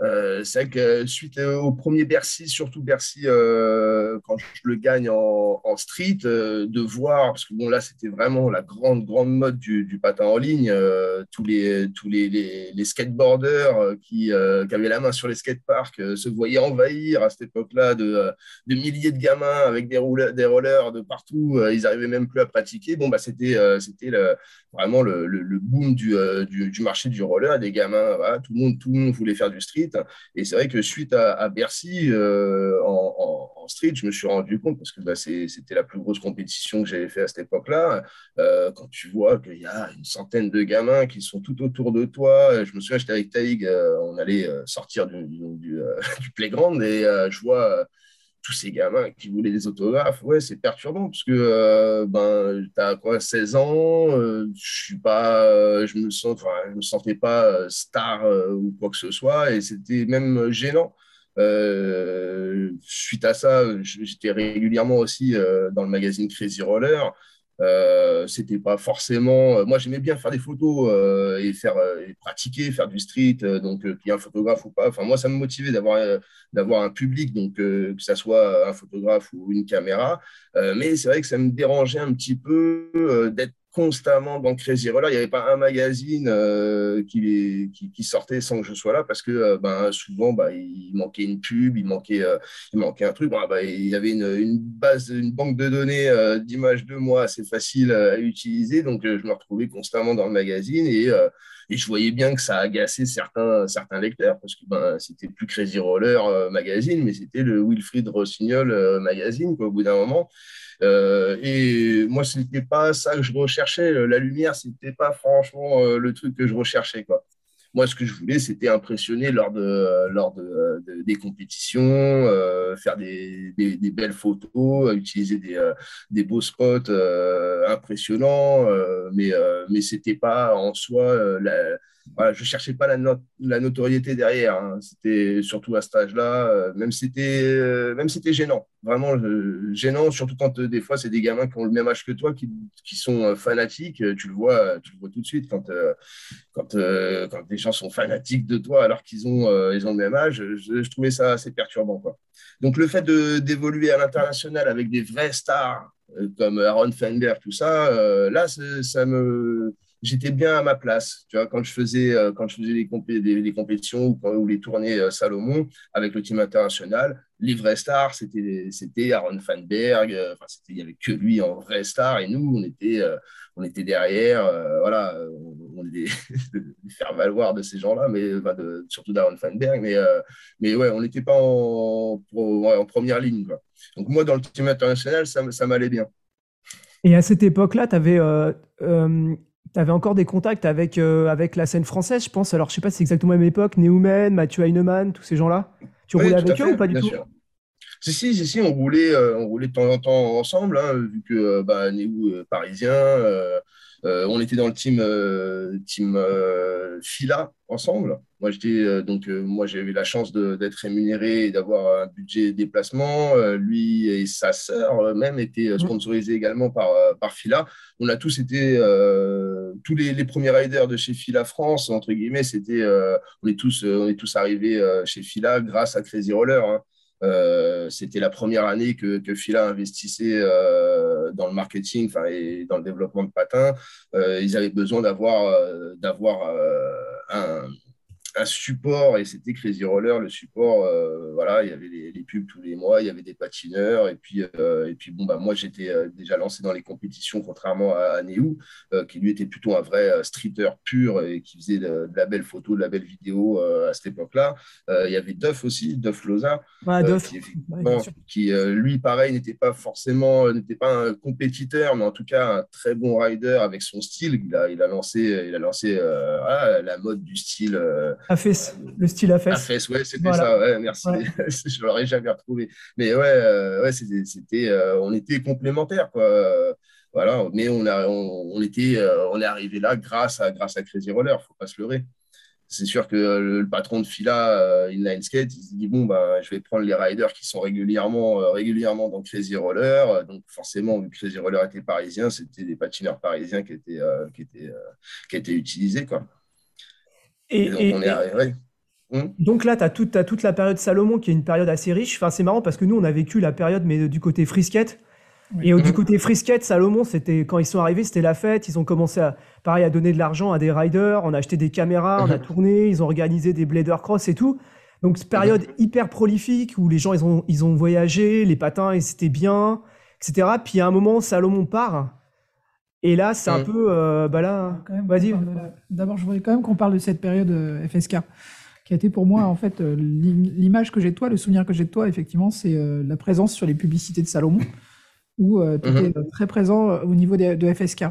euh, c'est que suite au premier Bercy, surtout Bercy, euh, quand je le gagne en, street, euh, de voir, parce que bon là c'était vraiment la grande grande mode du, patin en ligne, tous les tous les, les, skateboarders qui, avaient la main sur les skateparks se voyaient envahir à cette époque-là de, de, milliers de gamins avec des rollers, des rollers de partout, ils arrivaient même plus à pratiquer. Bon bah c'était c'était vraiment le, boom du, du, marché du roller, des gamins, tout le monde tout le monde voulait faire du street. Et c'est vrai que suite à, Bercy, euh, en, street, je me suis rendu compte, parce que bah, c'était la plus grosse compétition que j'avais fait à cette époque-là, euh, quand tu vois qu'il y a une centaine de gamins qui sont tout autour de toi. Je me souviens, j'étais avec Taïg, euh, on allait sortir du, du, du [laughs] playground et je vois tous ces gamins qui voulaient des autographes, ouais, c'est perturbant parce que euh, ben, tu as quoi, 16 ans, euh, je suis pas, euh, je me sens, je me sentais pas star ou quoi que ce soit et c'était même gênant. suite à ça, j'étais régulièrement aussi dans le magazine Crazy Roller. Euh, c'était pas forcément. Euh, moi, j'aimais bien faire des photos euh, et faire et pratiquer, faire du street. donc, qu'il y ait un photographe ou pas. Enfin, moi, ça me motivait d'avoir d'avoir un public, donc que ça soit un photographe ou une caméra. mais c'est vrai que ça me dérangeait un petit peu d'être constamment dans Crazy Roller. Il n'y avait pas un magazine euh, qui, sortait sans que je sois là parce que euh, ben, souvent, bah, il manquait une pub, il manquait, euh, un truc. bah, il y avait une, base, une banque de données d'images de moi assez facile à utiliser. Donc, je me retrouvais constamment dans le magazine et, je voyais bien que ça agaçait certains, lecteurs parce que ben, c'était plus Crazy Roller magazine, mais c'était le Wilfried Rossignol magazine au bout d'un moment. Euh, et moi, ce n'était pas ça que je recherchais. La lumière, ce n'était pas franchement euh, le truc que je recherchais. Quoi. Moi, ce que je voulais, c'était impressionner lors, de, lors de, des compétitions, euh, faire des, des, belles photos, utiliser des, des beaux spots impressionnants, mais, mais ce n'était pas en soi la, voilà, je cherchais pas la, la notoriété derrière. Hein. C'était surtout à cet âge-là, euh, même c'était euh, c'était gênant, vraiment euh, gênant, surtout quand des fois c'est des gamins qui ont le même âge que toi, qui, qui sont fanatiques. Tu le vois, tu le vois tout de suite quand quand quand des gens sont fanatiques de toi alors qu'ils ont ils ont le même âge. Je, trouvais ça assez perturbant, quoi. Donc le fait d'évoluer à l'international avec des vrais stars comme Aaron Fender, tout ça, là ça me j'étais bien à ma place. Tu vois, quand je faisais, euh, quand je faisais les, les, compétitions ou, les tournées euh, Salomon avec le team international, les vrais stars, c'était, Aaron Fanberg. Euh, il n'y avait que lui en vrai star et nous, on était, on était derrière. voilà, on, est des, [laughs] faire valoir de ces gens-là, mais surtout d'Aaron Fanberg. Mais, mais ouais, on n'était pas en, en, première ligne. Quoi. Donc moi, dans le team international, ça, m'allait bien. Et à cette époque-là, tu avais, euh, euh, encore des contacts avec, avec la scène française, je pense. Alors, je sais pas si c'est exactement la même époque. Neumann, Mathieu Heinemann, tous ces gens-là. Tu roulais avec eux ou pas du tout? Si, si, si, si, on roulait, on roulait de temps en temps ensemble, hein, vu que bah, Néou, parisien, euh, on était dans le team, euh, team euh, Fila ensemble. Moi, j'étais donc moi j'ai eu la chance d'être rémunéré et d'avoir un budget déplacement. lui et sa sœur même étaient mmh. sponsorisés également par par Fila. On a tous été tous les, premiers riders de chez Fila France entre guillemets. C'était on est tous on est tous arrivés chez Fila grâce à Crazy Roller. Hein. Euh, c'était la première année que, que Fila investissait euh, dans le marketing et dans le développement de patins. Euh, ils avaient besoin d'avoir d'avoir un, un support et c'était Crazy Roller le support euh, voilà il y avait les, pubs tous les mois il y avait des patineurs et puis euh, et puis bon bah moi j'étais euh, déjà lancé dans les compétitions contrairement à, à qui lui était plutôt un vrai streeter pur et qui faisait de, la belle photo de la belle vidéo à cette époque là il y avait Duff aussi Duff Loza qui, lui pareil n'était pas forcément n'était pas un compétiteur mais en tout cas un très bon rider avec son style. Il a, il a lancé il a lancé la mode du style Afes, le style Afes. Afes, ouais, c'était ça, ouais, merci. [laughs] je l'aurais jamais retrouvé. Mais ouais, euh, ouais c'était, euh, on était complémentaires, quoi. Voilà, mais on, a, on, était, euh, on est arrivé là grâce à, grâce à Crazy Roller, faut pas se leurrer. C'est sûr que le, patron de Fila, Inline Skate, il se dit bon, ben, je vais prendre les riders qui sont régulièrement, régulièrement dans Crazy Roller. Donc, forcément, vu que Crazy Roller était parisien, c'était des patineurs parisiens qui étaient, qui étaient, qui étaient utilisés. Quoi. Et, donc, on est arrivé. Donc là, tu as, toute, toute la période Salomon qui est une période assez riche. Enfin, c'est marrant parce que nous, on a vécu la période, mais du côté frisquette. Et du hmm. côté frisquette, Salomon, c'était quand ils sont arrivés, c'était la fête. Ils ont commencé à, pareil, à donner de l'argent à des riders. On a acheté des caméras, on a hmm. tourné, ils ont organisé des blader cross et tout. Donc, cette période hyper prolifique où les gens, ils ont, ils ont voyagé, les patins, c'était bien, etc. Puis à un moment, Salomon part. Et là, c'est un mm. peu. Euh, bah là, vas-y. D'abord, je voudrais quand même qu'on parle de cette période euh, FSK, qui a été pour moi, en fait, euh, l'image que j'ai de toi, le souvenir que j'ai de toi, effectivement, c'est la présence sur les publicités de Salomon, où tu étais mm-hmm. très présent au niveau de FSK.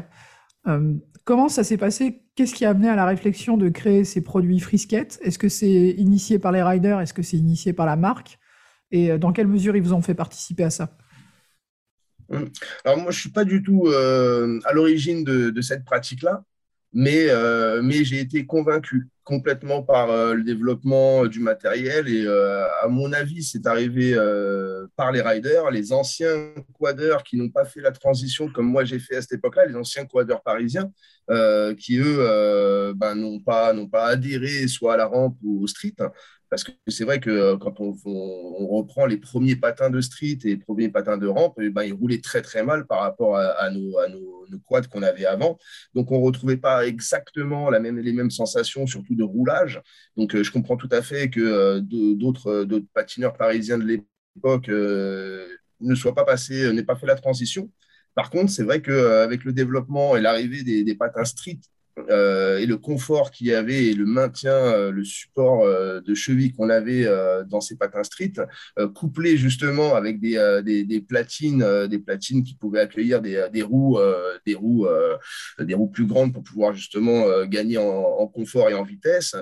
comment ça s'est passé? Qu'est-ce qui a amené à la réflexion de créer ces produits frisquettes? Est-ce que c'est initié par les riders? Est-ce que c'est initié par la marque? Et dans quelle mesure ils vous ont fait participer à ça? Alors moi, je suis pas du tout euh, à l'origine de, cette pratique-là, mais, euh, mais j'ai été convaincu complètement par euh, le développement du matériel et à mon avis, c'est arrivé par les riders, les anciens quadeurs qui n'ont pas fait la transition comme moi j'ai fait à cette époque-là, les anciens quadeurs parisiens qui eux ben, n'ont pas pas adhéré soit à la rampe ou au street. Parce que c'est vrai que euh, quand on, reprend les premiers patins de street et les premiers patins de rampe, eh ben, ils roulaient très très mal par rapport à, nos, à quads qu'on avait avant. Donc on ne retrouvait pas exactement la même, les mêmes sensations, surtout de roulage. Donc euh, je comprends tout à fait que euh, d'autres patineurs parisiens de l'époque ne soient pas passés, n'aient pas fait la transition. Par contre, c'est vrai qu'avec le développement et l'arrivée des patins street euh, et le confort qu'il y avait et le maintien, euh, le support euh, de cheville qu'on avait dans ces patins street, couplé justement avec des, des, platines, des platines qui pouvaient accueillir des, des roues, des roues, des roues plus grandes pour pouvoir justement gagner en, confort et en vitesse.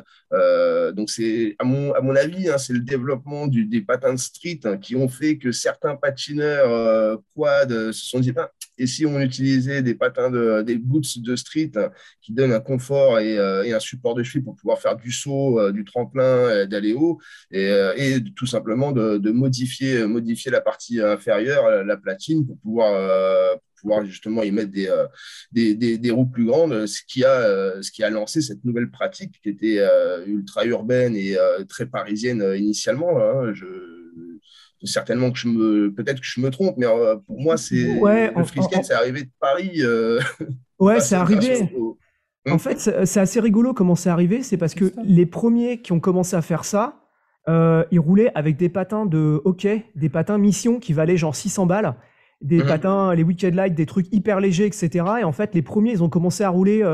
donc c'est à mon, à mon avis, hein, c'est le développement des patins de street hein, qui ont fait que certains patineurs quad se sont dit ben, et si on utilisait des patins, de, des boots de street hein, qui donnent un confort euh, et, un support de cheville pour pouvoir faire du saut, euh, du tremplin, euh, d'aller haut, et, et, tout simplement de, modifier, modifier la partie inférieure, la platine, pour pouvoir, pouvoir justement y mettre des, des, des, roues plus grandes, ce qui, a, ce qui a lancé cette nouvelle pratique qui était ultra urbaine et très parisienne initialement. Hein. Je, certainement que je me, peut-être que je me trompe, mais pour moi, c'est ouais, le c'est arrivé de Paris. [laughs] Ouais, c'est arrivé. En hum. fait, c'est assez rigolo comment c'est arrivé. C'est parce que les premiers qui ont commencé à faire ça, euh, ils roulaient avec des patins de hockey, des patins mission qui valaient genre 600 balles, des hum. patins, les Weekend Light, des trucs hyper légers, etc. Et en fait, les premiers, ils ont commencé à rouler.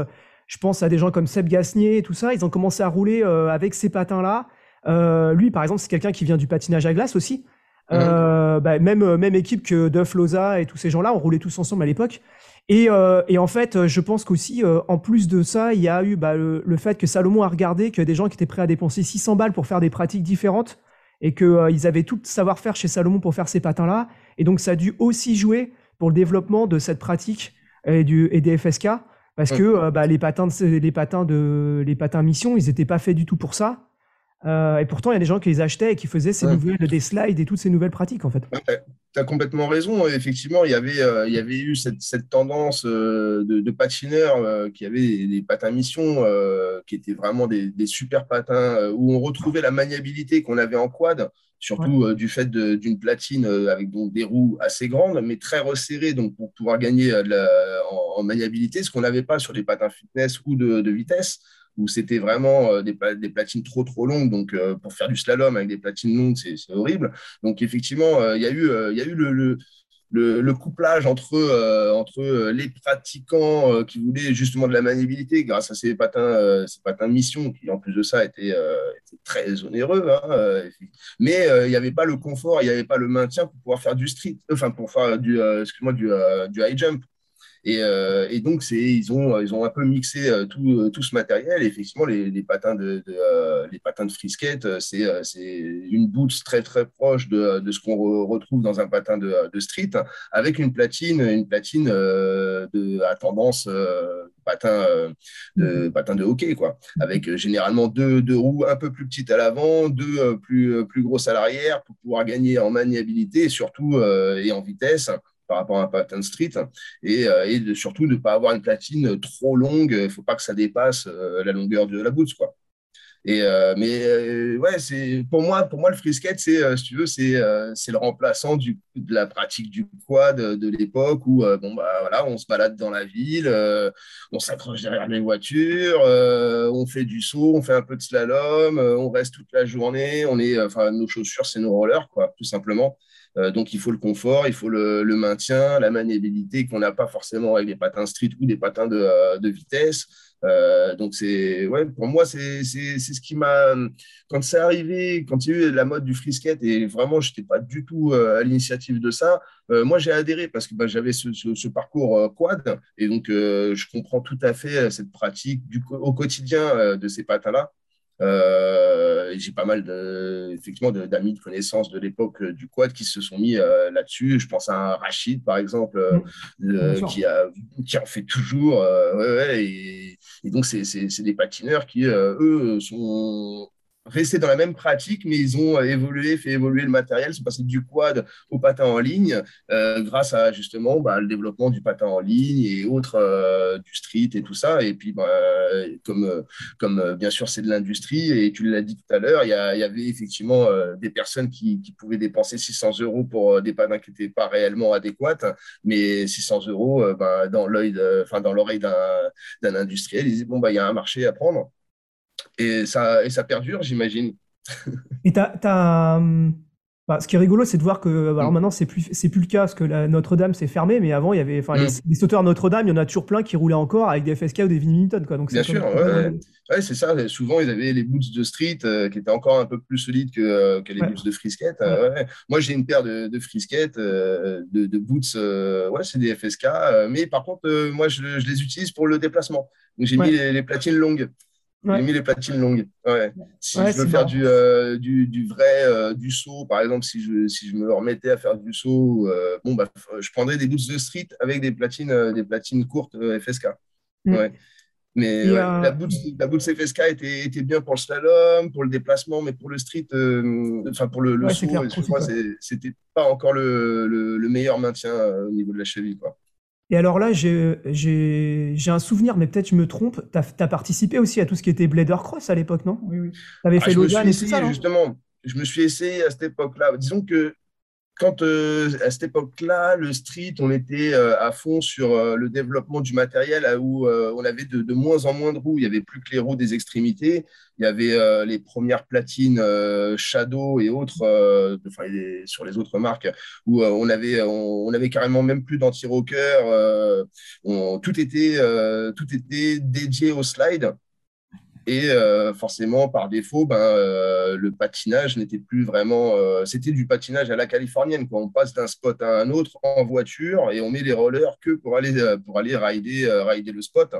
je pense à des gens comme Seb Gasnier et tout ça. Ils ont commencé à rouler avec ces patins-là. lui, par exemple, c'est quelqu'un qui vient du patinage à glace aussi. Euh, bah, même, même équipe que Duff, Loza et tous ces gens-là, on roulait tous ensemble à l'époque. Et, et, en fait, je pense qu'aussi, en plus de ça, il y a eu bah, le, le, fait que Salomon a regardé qu'il y a des gens qui étaient prêts à dépenser 600 balles pour faire des pratiques différentes et qu'ils avaient tout le savoir-faire chez Salomon pour faire ces patins-là. Et donc, ça a dû aussi jouer pour le développement de cette pratique et, du, et des FSK. Parce que euh, bah, les, patins de, les, patins de, les patins mission, ils n'étaient pas faits du tout pour ça. Euh, et pourtant, il y a des gens qui les achetaient et qui faisaient ces nouvelles, des slides et toutes ces nouvelles pratiques, en fait. Tu as complètement raison. Effectivement, il y avait, euh, il y avait eu cette, cette tendance de, de, patineurs qui avaient des, patins mission, qui étaient vraiment des, des super patins, où on retrouvait la maniabilité qu'on avait en quad, surtout du fait d'une platine avec donc, des roues assez grandes, mais très resserrées, donc pour pouvoir gagner en, maniabilité, ce qu'on n'avait pas sur les patins fitness ou de, de vitesse où c'était vraiment euh, des, des, platines trop trop longues. Donc euh, pour faire du slalom avec des platines longues, c'est horrible. Donc effectivement, euh, il y a eu, il y a eu le, le le, couplage entre, entre les pratiquants qui voulaient justement de la maniabilité grâce à ces patins, ces patins mission qui en plus de ça étaient, étaient très onéreux. Hein, mais il n'y avait pas le confort, il n'y avait pas le maintien pour pouvoir faire du street, enfin pour faire du, excuse-moi, du, du high jump. Euh, et, donc, ils ont, ils ont un peu mixé euh, tout, tout ce matériel. effectivement, les, les, patins de, euh, les patins de frisquette, c'est une boots très, très proche de, de ce qu'on retrouve dans un patin de, de, street, avec une platine, une platine de, à tendance patin, de, mmh. patin de hockey, quoi, avec généralement deux, deux, roues un peu plus petites à l'avant, deux plus, plus grosses à l'arrière pour pouvoir gagner en maniabilité et surtout et en vitesse par rapport à un pattern street et, euh, surtout de ne pas avoir une platine trop longue. Il ne faut pas que ça dépasse euh, la longueur de la boots. Quoi. Et, euh, mais ouais, c'est pour moi, pour moi le frisket, c'est si tu veux, c'est c'est le remplaçant de la pratique du quad de, l'époque où bon bah voilà, on se balade dans la ville, on s'accroche derrière les voitures, on fait du saut, on fait un peu de slalom, on reste toute la journée, on est, enfin nos chaussures c'est nos rollers quoi, tout simplement. Euh, donc, il faut le confort, il faut le, maintien, la maniabilité qu'on n'a pas forcément avec des patins street ou des patins de, euh, vitesse. Euh, donc, c'est, ouais, pour moi, c'est ce qui m'a. Quand c'est arrivé, quand il y a eu la mode du frisket, et vraiment, je n'étais pas du tout à l'initiative de ça, moi, j'ai adhéré parce que bah, j'avais ce, parcours quad, et donc je comprends tout à fait cette pratique du, au quotidien de ces patins-là. Euh, j'ai pas mal de, effectivement d'amis de, connaissances de l'époque euh, du quad qui se sont mis euh, là-dessus. Je pense à un Rachid, par exemple, mmh. qui, a, qui en fait toujours. Ouais, et, et, donc, c'est des patineurs qui, eux, sont restés dans la même pratique, mais ils ont évolué, fait évoluer le matériel, sont passés du quad au patin en ligne, euh, grâce à justement bah, le développement du patin en ligne et autres, euh, du street et tout ça. Et puis, bah, comme, bien sûr c'est de l'industrie, et tu l'as dit tout à l'heure, il y, avait effectivement euh, des personnes qui, pouvaient dépenser 600 euros pour des patins qui n'étaient pas réellement adéquats, mais 600 euros bah, dans dans l'oreille d'un industriel, ils disaient bon bah il y a un marché à prendre et ça, et ça perdure, j'imagine. et t'as, hum, bah, ce qui est rigolo, c'est de voir que alors mm. maintenant c'est plus c'est plus le cas parce que Notre-Dame s'est fermée, mais avant il y avait enfin les, mm. sauteurs Notre-Dame, il y en a toujours plein qui roulaient encore avec des FSK ou des Vinington quoi. Donc bien sûr, ouais, c'est ça. Souvent ils avaient les boots de street euh, qui étaient encore un peu plus solides que, euh, que les boots de frisket. Euh, Moi j'ai une paire de, de frisket, de, de, boots, ouais c'est des FSK, mais par contre moi je, je, les utilise pour le déplacement. Donc j'ai mis les platines longues. J'ai mis les platines longues. Ouais. Si je veux faire du, euh, du, du, vrai euh, du saut, par exemple, si je, si je me remettais à faire du saut, euh, bon, bah, je prendrais des boots de street avec des platines, des platines courtes FSK. Mm. Ouais. Mais la, boot, la FSK était, était, bien pour le slalom, pour le déplacement, mais pour le street, enfin pour le, le saut, c'était pas encore le, le, le, meilleur maintien au niveau de la cheville. Quoi. Et alors là, j'ai un souvenir, mais peut-être je me trompe. Tu as, participé aussi à tout ce qui était Blader Cross à l'époque, non? Oui, oui. Tu avais ah, fait l'Ogan et tout ça, Justement, je me suis essayé à cette époque-là. Disons que quand euh, à cette époque-là, le street, on était euh, à fond sur euh, le développement du matériel, où on avait de, moins en moins de roues. Il n'y avait plus que les roues des extrémités. Il y avait les premières platines Shadow et autres, enfin, sur les autres marques, où on avait, on, carrément même plus d'anti-rocker. tout était, tout était dédié au slide. Et euh, forcément, par défaut, ben, euh, le patinage n'était plus vraiment. Euh, c'était du patinage à la californienne. Quoi. On passe d'un spot à un autre en voiture et on met les rollers que pour aller, pour aller rider, rider le spot.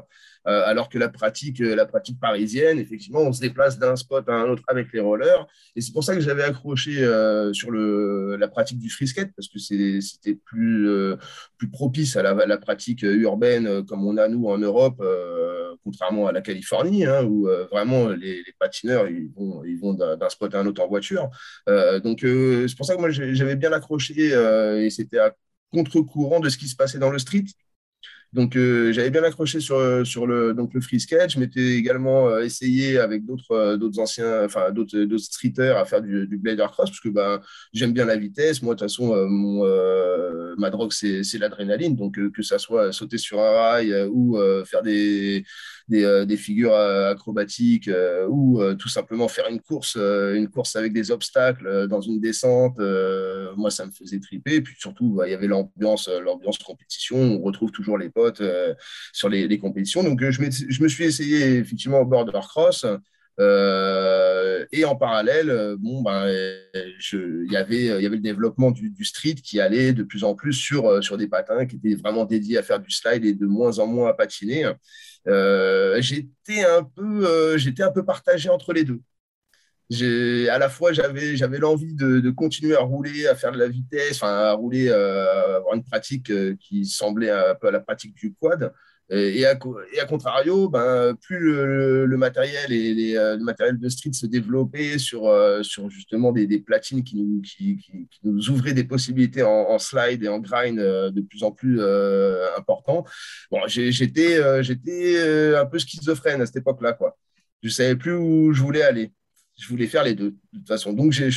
alors que la pratique, la pratique parisienne, effectivement, on se déplace d'un spot à un autre avec les rollers. Et c'est pour ça que j'avais accroché sur le, la pratique du frisket parce que c'était plus, plus propice à la, pratique urbaine comme on a nous en Europe, contrairement à la Californie, hein, où euh, vraiment les, patineurs ils vont, vont d'un spot à un autre en voiture. Euh, donc euh, c'est pour ça que moi j'avais bien accroché et c'était à contre-courant de ce qui se passait dans le street. Donc, j'avais bien accroché sur, sur le, donc, le free sketch. Je m'étais également essayé avec d'autres anciens, enfin, d'autres streeters à faire du, du blader cross parce que ben, j'aime bien la vitesse. Moi, de toute façon, mon, ma drogue, c'est l'adrénaline. Donc, que ça soit sauter sur un rail ou faire des, euh, des, figures euh, acrobatiques euh, ou tout simplement faire une course, une course avec des obstacles dans une descente. moi, ça me faisait triper. Et puis surtout, bah, il y avait l'ambiance, l'ambiance compétition. On retrouve toujours les potes sur les, compétitions. Donc, je, je, me suis essayé effectivement au border cross. et en parallèle, bon, ben, il y avait, y avait le développement du, street qui allait de plus en plus sur, sur des patins qui étaient vraiment dédiés à faire du slide et de moins en moins à patiner. Euh, j'étais un peu, euh, j'étais un peu partagé entre les deux. À la fois, j'avais, l'envie de, continuer à rouler, à faire de la vitesse, à rouler, euh, avoir une pratique qui semblait un peu à la pratique du quad. Et à, contrario, ben, plus le, matériel et les, le matériel de street se développait sur, sur justement des, platines qui nous, ouvraient des possibilités en, slide et en grind de plus en plus importants. Bon, j'étais, un peu schizophrène à cette époque-là. Quoi. Je ne savais plus où je voulais aller je voulais faire les deux de toute façon. Donc euh,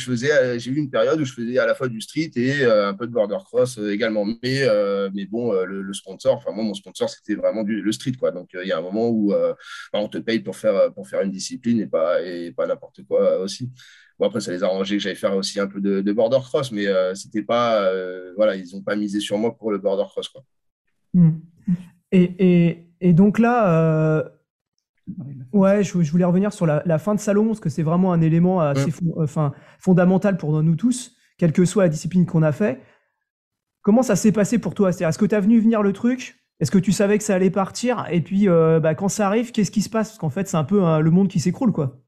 j'ai eu une période où je faisais à la fois du street et euh, un peu de border cross euh, également. Mais, mais bon, le, sponsor, enfin moi mon sponsor c'était vraiment du, le street quoi. Donc il y a un moment où bah, on te paye pour faire pour faire une discipline et pas et pas n'importe quoi aussi. Bon après ça les a arrangé que j'allais faire aussi un peu de, border cross, mais c'était pas voilà ils n'ont pas misé sur moi pour le border cross quoi. Hmm. Et, et, et, donc là Ouais, je, voulais revenir sur la, fin de Salomon, parce que c'est vraiment un élément assez enfin, fondamental pour nous tous, quelle que soit la discipline qu'on a fait. Comment ça s'est passé pour toi? Est-ce que tu as venu venir le truc? Est-ce que tu savais que ça allait partir? Et puis, euh, bah, quand ça arrive, qu'est-ce qui se passe? Parce qu'en fait, c'est un peu hein, le monde qui s'écroule, quoi.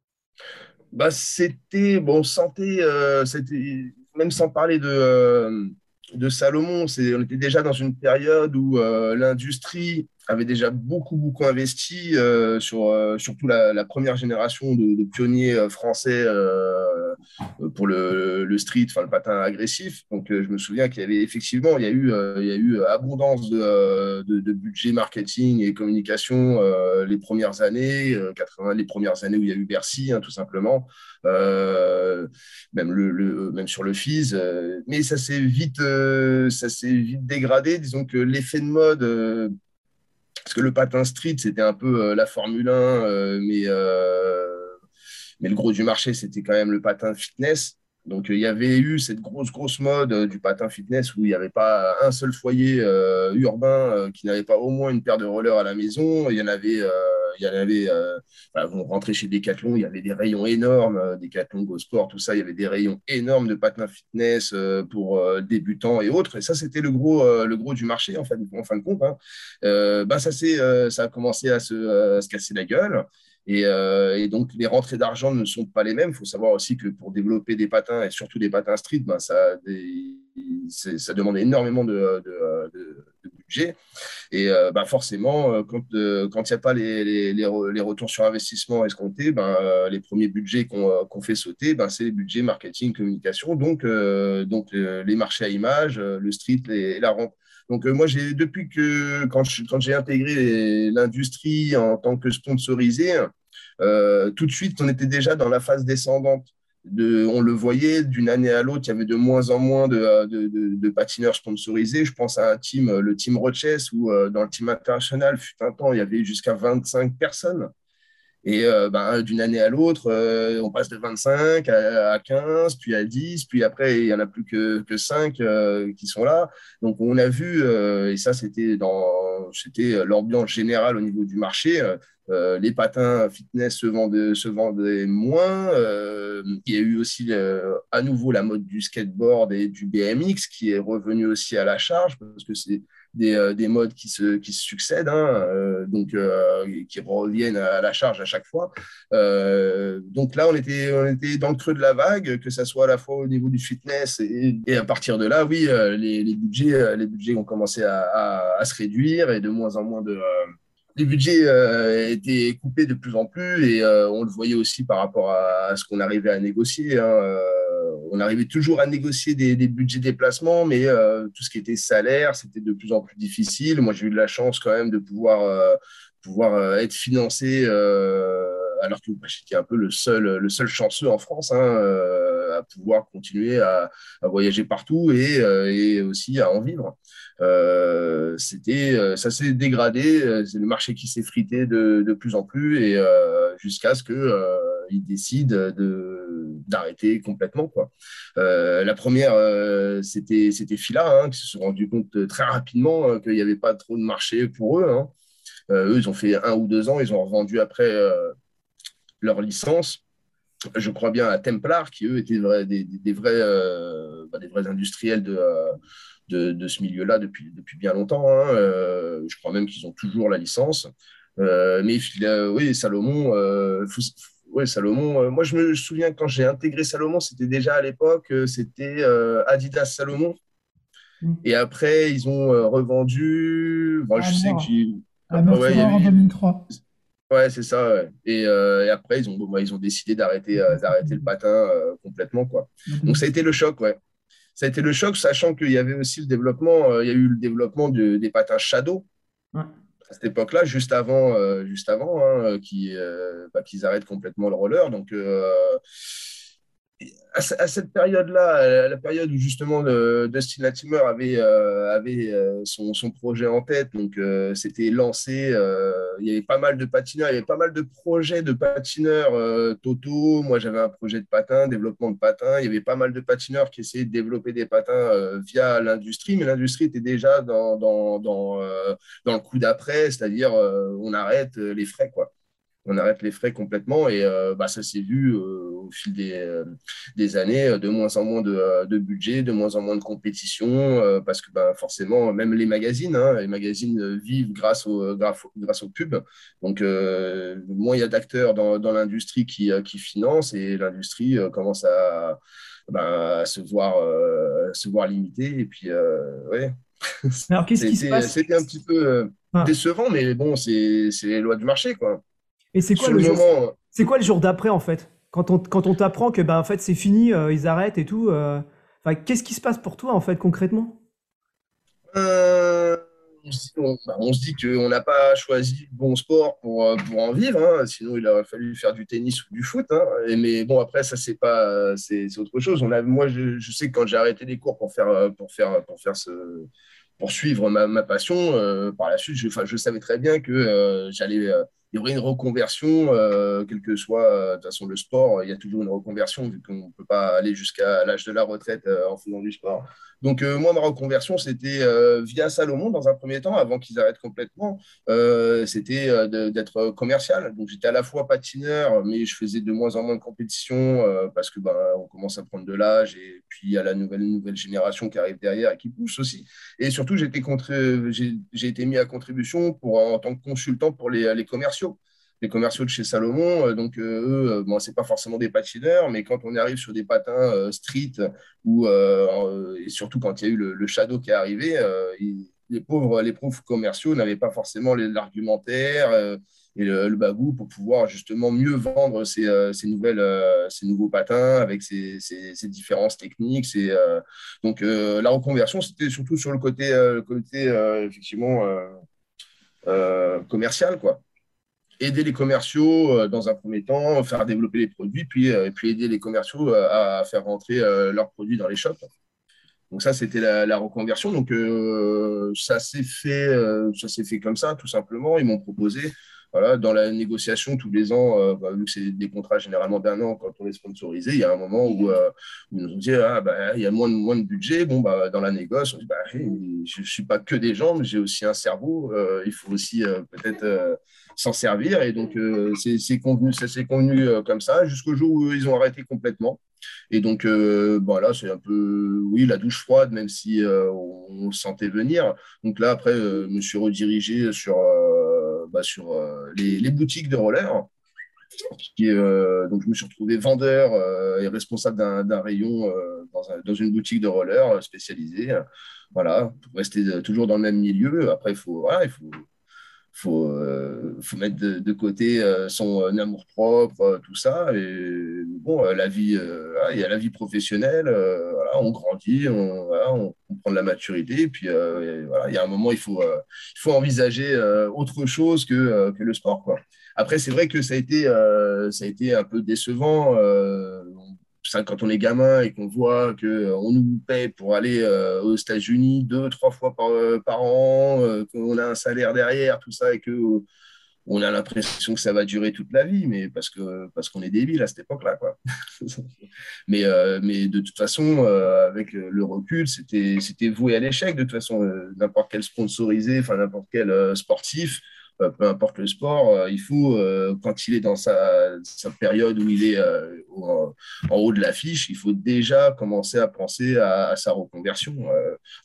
Bah, c'était, bon, santé, euh, c'était, même sans parler de, euh, de Salomon, on était déjà dans une période où l'industrie avait déjà beaucoup, beaucoup investi euh, sur euh, surtout la, première génération de, pionniers euh, français pour le, le, street, enfin le patin agressif. Donc, je me souviens qu'il y avait effectivement, il y a eu, il y a eu abondance de, de, budget marketing et communication les premières années, 80, les premières années où il y a eu Bercy, hein, tout simplement. même, le, même sur le FIS, mais ça s'est vite, ça s'est vite dégradé. Disons que l'effet de mode parce que le patin street, c'était un peu euh, la Formule 1, euh, mais, euh, mais le gros du marché, c'était quand même le patin fitness. Donc, il y avait eu cette grosse, grosse mode du patin fitness où il n'y avait pas un seul foyer urbain qui n'avait pas au moins une paire de rollers à la maison. Il y en avait il y avait, euh, vous rentrez chez Decathlon, il y avait des rayons énormes, euh, Decathlon, Go Sport, tout ça, il y avait des rayons énormes de patins fitness euh, pour débutants et autres. Et ça, c'était le gros, le gros du marché, en, fait, en fin de compte. Hein. Ben, ça, ça a commencé à se casser la gueule. Et, et, donc, les rentrées d'argent ne sont pas les mêmes. Il faut savoir aussi que pour développer des patins, et surtout des patins street, ben, ça, demande énormément de, budget. Et euh, bah forcément, euh, quand euh, il n'y a pas les, retours sur investissement escomptés, ben, les premiers budgets qu'on fait sauter, ben, c'est les budgets marketing, communication, donc, donc les marchés à image, le street et la rampe. Donc moi, j'ai depuis que quand j'ai intégré l'industrie en tant que sponsorisé, tout de suite, on était déjà dans la phase descendante on le voyait d'une année à l'autre, il y avait de moins en moins de, patineurs sponsorisés. Je pense à un team, le team Roches, où euh, dans le team international, fut un temps, il y avait jusqu'à 25 personnes. Et euh, ben, d'une année à l'autre, euh, on passe de 25 à, 15, puis à 10, puis après, il n'y en a plus que, que 5 euh, qui sont là. Donc, on a vu, et ça, c'était l'ambiance générale au niveau du marché. les patins fitness se vendaient, se vendaient moins. il y a eu aussi à nouveau la mode du skateboard et du BMX qui est revenu aussi à la charge parce que c'est des, euh, des, modes qui se, qui se succèdent, hein, euh, donc euh, qui reviennent à la charge à chaque fois. donc là, on était, on était dans le creux de la vague, que ça soit à la fois au niveau du fitness et, à partir de là, oui, les, budgets, les budgets ont commencé à, à, se réduire et de moins en moins de les budgets étaient coupés de plus en plus et on le voyait aussi par rapport à, ce qu'on arrivait à négocier. Hein, on arrivait toujours à négocier des, budgets déplacement, mais euh, tout ce qui était salaire, c'était de plus en plus difficile. Moi, j'ai eu de la chance quand même de pouvoir, euh, pouvoir euh, être financé, alors que j'étais un peu le seul, le seul chanceux en France hein, à pouvoir continuer à, voyager partout et, aussi à en vivre. c'était, ça s'est dégradé, c'est le marché qui s'est frité de, de, plus en plus et jusqu'à ce que ils décident d'arrêter complètement. Quoi. Euh, la première, euh, c'était Fila, hein, qui se sont rendus compte très rapidement euh, qu'il n'y avait pas trop de marché pour eux. Hein. eux, ils ont fait un ou deux ans, ils ont revendu après leur licence je crois bien à Templar, qui eux étaient des, des, vrais, bah, des vrais industriels de, de, ce milieu-là depuis, depuis bien longtemps. Hein. je crois même qu'ils ont toujours la licence. mais oui, Salomon, oui, Salomon. Euh, moi, je me souviens quand j'ai intégré Salomon, c'était déjà à l'époque, euh, c'était euh, Adidas Salomon. Mm. Et après, ils ont revendu. Bon, je sais que ah, en 2003. Ouais, c'est ça. Et, après, ils ont, bah, ils ont décidé d'arrêter d'arrêter le patin complètement. Quoi. Donc, ça a été le choc, ouais. Ça a été le choc, sachant qu'il y avait aussi le développement, il y a eu le développement des patins Shadow. Ouais à cette époque-là, juste avant, euh, juste avant hein, euh, bah, qu'ils arrêtent complètement le roller. Donc, euh, à, cette période-là, la période où justement Dustin Latimer avait, avait son, son, projet en tête, donc c'était lancé, il y avait pas mal de patineurs, il y avait pas mal de projets de patineurs Toto. Moi, j'avais un projet de patin, développement de patin. Il y avait pas mal de patineurs qui essayaient de développer des patins via l'industrie, mais l'industrie était déjà dans, dans, dans, dans le coup d'après, c'est-à-dire on arrête les frais, quoi on arrête les frais complètement et euh, bah, ça s'est vu euh, au fil des, euh, des, années, de moins en moins de, budget, de moins en moins de compétition, parce que bah, forcément, même les magazines, hein, les magazines vivent grâce au, grâce au pub. Donc, moins il y a d'acteurs dans, l'industrie qui, qui financent et l'industrie commence à, bah, se, voir, se voir limitée. Et puis, ouais. Alors, qu'est-ce [laughs] qui se passe? C'était un petit peu ah. décevant, mais bon, c'est les lois du marché, quoi. Et c'est quoi, le jour... c'est quoi le jour d'après en fait? Quand on, quand on t'apprend que ben, en fait c'est fini, euh, ils arrêtent et tout. Euh, qu'est-ce qui se passe pour toi en fait concrètement? Euh, bah, on, se dit qu'on n'a pas choisi le bon sport pour, pour en vivre, hein. sinon il aurait fallu faire du tennis ou du foot. Hein. Et, mais bon, après, ça, c'est pas, c'est, autre chose. On a, moi, je, je sais que quand j'ai arrêté les cours pour faire, pour faire, pour faire ce, pour suivre ma, ma passion, par la suite, je, je savais très bien que j'allais il y aurait une reconversion, euh, quel que soit, euh, de toute façon, le sport, il y a toujours une reconversion, vu qu'on ne peut pas aller jusqu'à l'âge de la retraite euh, en faisant du sport. Donc, moi, ma reconversion, c'était via Salomon dans un premier temps, avant qu'ils arrêtent complètement. c'était d'être commercial. Donc, j'étais à la fois patineur, mais je faisais de moins en moins de compétition parce que ben, on commence à prendre de l'âge et puis il y a la nouvelle, nouvelle génération qui arrive derrière et qui pousse aussi. Et surtout, j'ai été, mis à contribution pour, en tant que consultant pour les, les commerciaux les commerciaux de chez Salomon. Euh, donc, euh, eux, euh, bon, ce n'est pas forcément des patineurs, mais quand on arrive sur des patins street, ou, et surtout quand il y a eu le, Shadow qui est arrivé, les, pauvres, les pauvres commerciaux n'avaient pas forcément l'argumentaire et le, bagou pour pouvoir justement mieux vendre ces, nouvelles, ces nouveaux patins avec ces, différences techniques. donc, la reconversion, c'était surtout sur le côté, côté effectivement, commercial, quoi aider les commerciaux euh, dans un premier temps, faire développer les produits, puis, euh, aider les commerciaux euh, à faire rentrer leurs produits dans les shops. Donc ça, c'était la, reconversion. Donc ça s'est fait, fait comme ça, tout simplement. Ils m'ont proposé voilà, dans la négociation tous les ans, bah, vu que c'est des contrats généralement d'un an quand on est sponsorisé, il y a un moment où, où nous on dit ah, bah, il y a moins de, budget. Bon, bah, dans la négoce, on dit je suis pas que des jambes, j'ai aussi un cerveau. il faut aussi peut-être s'en servir. Et donc, c'est convenu, ça convenu comme ça jusqu'au jour où ils ont arrêté complètement. Et donc, euh, voilà, c'est un peu, oui, la douche froide, même si euh, on, le sentait venir. Donc là, après, euh, je me suis redirigé sur, bah, sur les, boutiques de roller. donc, je me suis retrouvé vendeur et responsable d'un rayon dans, une boutique de roller spécialisée. Voilà, pour rester toujours dans le même milieu. Après, voilà, il faut faut, euh, faut mettre de, côté euh, son euh, amour propre, tout ça. Et bon, la vie, il y a la vie professionnelle, voilà, on grandit, on, on, prend de la maturité. Et puis, voilà, il y a un moment, il faut, il faut envisager autre chose que, que le sport. Quoi. Après, c'est vrai que ça a été, ça a été un peu décevant quand on est gamin et qu'on voit qu'on euh, nous paye pour aller euh, aux États-Unis deux, trois fois par, euh, an, qu'on a un salaire derrière, tout ça, et que on a l'impression que ça va durer toute la vie, mais parce que parce qu'on est débile à cette époque-là, quoi. [laughs] mais mais de toute façon, avec le recul, c'était voué à l'échec. De toute façon, n'importe quel sponsorisé, n'importe quel sportif peu importe le sport, euh, il faut, euh, quand il est dans sa, période où il est en haut de l'affiche, il faut déjà commencer à penser à, sa reconversion.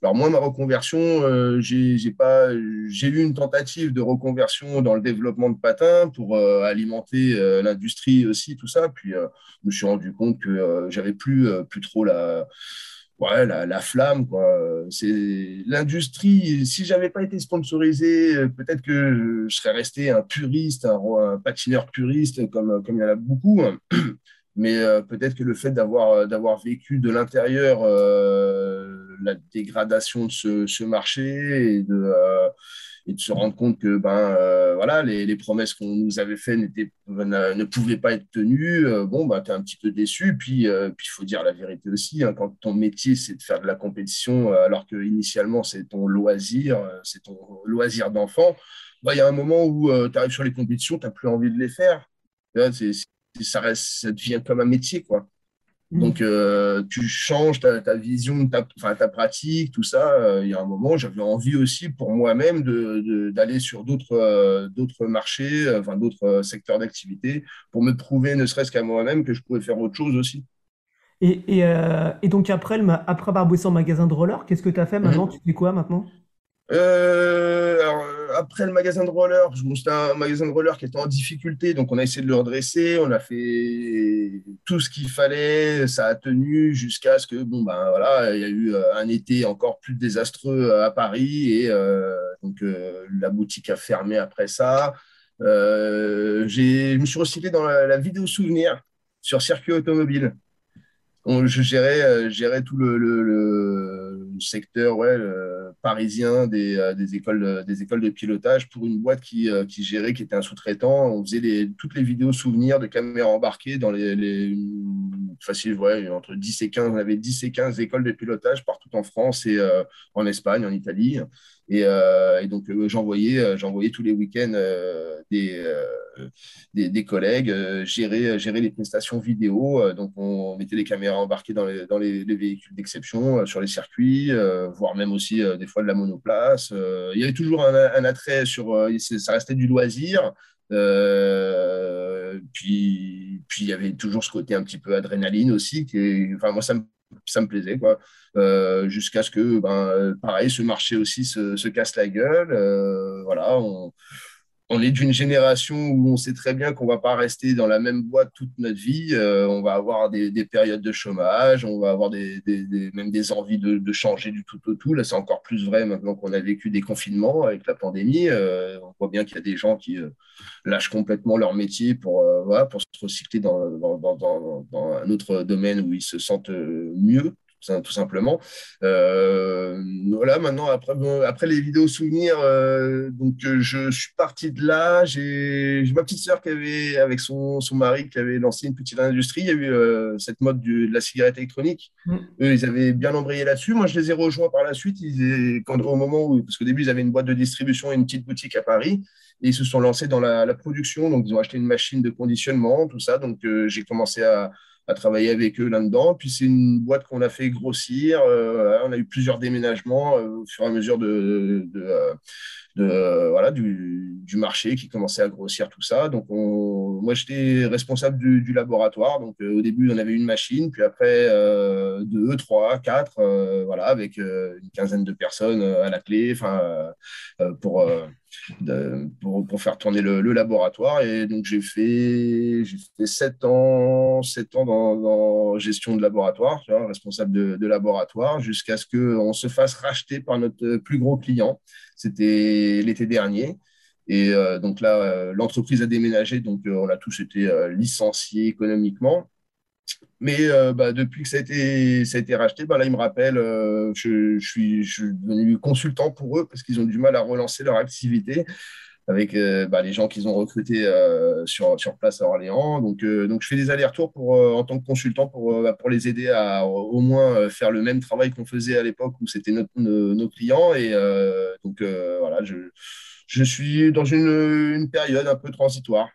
alors moi, ma reconversion, j'ai j'ai eu une tentative de reconversion dans le développement de patins pour alimenter l'industrie aussi, tout ça. Puis je me suis rendu compte que j'avais plus, plus trop la ouais, la, flamme, quoi. C'est l'industrie. Si j'avais pas été sponsorisé, peut-être que je serais resté un puriste, un, patineur puriste, comme, comme il y en a beaucoup. [clears throat] Mais euh, peut-être que le fait d'avoir d'avoir vécu de l'intérieur euh, la dégradation de ce, marché et de euh, et de se rendre compte que ben euh, voilà les, promesses qu'on nous avait faites n'étaient ne pouvaient pas être tenues euh, bon ben tu es un petit peu déçu puis euh, puis il faut dire la vérité aussi hein, quand ton métier c'est de faire de la compétition alors que initialement c'est ton loisir c'est ton loisir d'enfant ben, il y a un moment où tu arrives sur les compétitions tu n'as plus envie de les faire ça ça devient comme un métier quoi. Donc, euh, tu changes ta, vision, ta, ta pratique, tout ça. Euh, il y a un moment, j'avais envie aussi pour moi-même d'aller sur d'autres euh, d'autres marchés, enfin d'autres secteurs d'activité, pour me prouver, ne serait-ce qu'à moi-même, que je pouvais faire autre chose aussi. Et, et, donc, après, après avoir bossé en magasin de roller, qu'est-ce que tu as fait maintenant? Mm-hmm. Tu fais quoi maintenant? Après le magasin de roller, c'était un magasin de roller qui était en difficulté, donc on a essayé de le redresser, on a fait tout ce qu'il fallait, ça a tenu jusqu'à ce que, bon, ben voilà, il y a eu euh, un été encore plus désastreux à Paris et euh, donc euh, la boutique a fermé après ça. je me suis recyclé dans la, vidéo souvenir sur circuit automobile. Je gérais, gérais tout le, secteur ouais, parisien des, euh, des, écoles, des écoles de pilotage pour une boîte qui, euh, qui gérait, qui était un sous-traitant. On faisait les, toutes les vidéos souvenirs de caméras embarquées dans les, les facile, ouais, entre 10 et 15, on avait 10 et 15 écoles de pilotage partout en France et euh, en Espagne, en Italie. Et, et donc, j'envoyais, j'envoyais tous les week-ends des, des, collègues gérer, gérer les prestations vidéo. donc, on mettait les caméras embarquées dans les, dans les, les véhicules d'exception sur les circuits, voire même aussi des fois de la monoplace. Euh, il y avait toujours un, attrait sur. Euh, ça restait du loisir. Euh, puis, puis il y avait toujours ce côté un petit peu adrénaline aussi. Enfin, moi, ça me, ça me plaisait. Quoi. Jusqu'à ce que, ben, pareil, ce marché aussi se, se casse la gueule. voilà, on, on est d'une génération où on sait très bien qu'on ne va pas rester dans la même boîte toute notre vie. Euh, on va avoir des, périodes de chômage, on va avoir des, même des envies de, changer du tout au tout. Là, c'est encore plus vrai maintenant qu'on a vécu des confinements avec la pandémie. Euh, on voit bien qu'il y a des gens qui euh, lâchent complètement leur métier pour, pour se recycler dans, dans, un autre domaine où ils se sentent mieux tout simplement. voilà, maintenant, après, après les vidéos souvenirs, donc je suis parti de là. J'ai ma petite sœur qui avait, avec son, son mari, qui avait lancé une petite industrie. Il y a eu cette mode de la cigarette électronique. Mm. Eux, ils avaient bien embrayé là-dessus. Moi, je les ai rejoints par la suite. Ils, quand, au moment où, parce qu'au début, ils avaient une boîte de distribution et une petite boutique à Paris. Et ils se sont lancés dans la, la production. Donc, ils ont acheté une machine de conditionnement, tout ça. Donc, j'ai commencé à à travailler avec eux là-dedans. Puis c'est une boîte qu'on a fait grossir. Euh, on a eu plusieurs déménagements euh, au fur et à mesure de, euh, voilà, du, marché qui commençait à grossir tout ça. Donc on, moi j'étais responsable du, laboratoire. Donc au début on avait une machine, puis après deux, trois, quatre, voilà, avec une quinzaine de personnes à la clé, enfin pour pour, faire tourner le, laboratoire. Et donc, j'ai fait, fait 7 ans, 7 ans dans, gestion de laboratoire, responsable de, de laboratoire, jusqu'à ce qu'on se fasse racheter par notre plus gros client. C'était l'été dernier. Et euh, donc là, euh, l'entreprise a déménagé, donc euh, on a tous été licenciés économiquement. Mais euh, bah, depuis que ça a été, racheté, bah, là, ils me rappellent, euh, je, suis, devenu consultant pour eux parce qu'ils ont du mal à relancer leur activité avec euh, bah, les gens qu'ils ont recrutés sur, place à Orléans. Donc, je fais des allers-retours en tant que consultant pour, les aider à au moins faire le même travail qu'on faisait à l'époque où c'était nos, clients. Et donc, voilà, je, suis dans une période un peu transitoire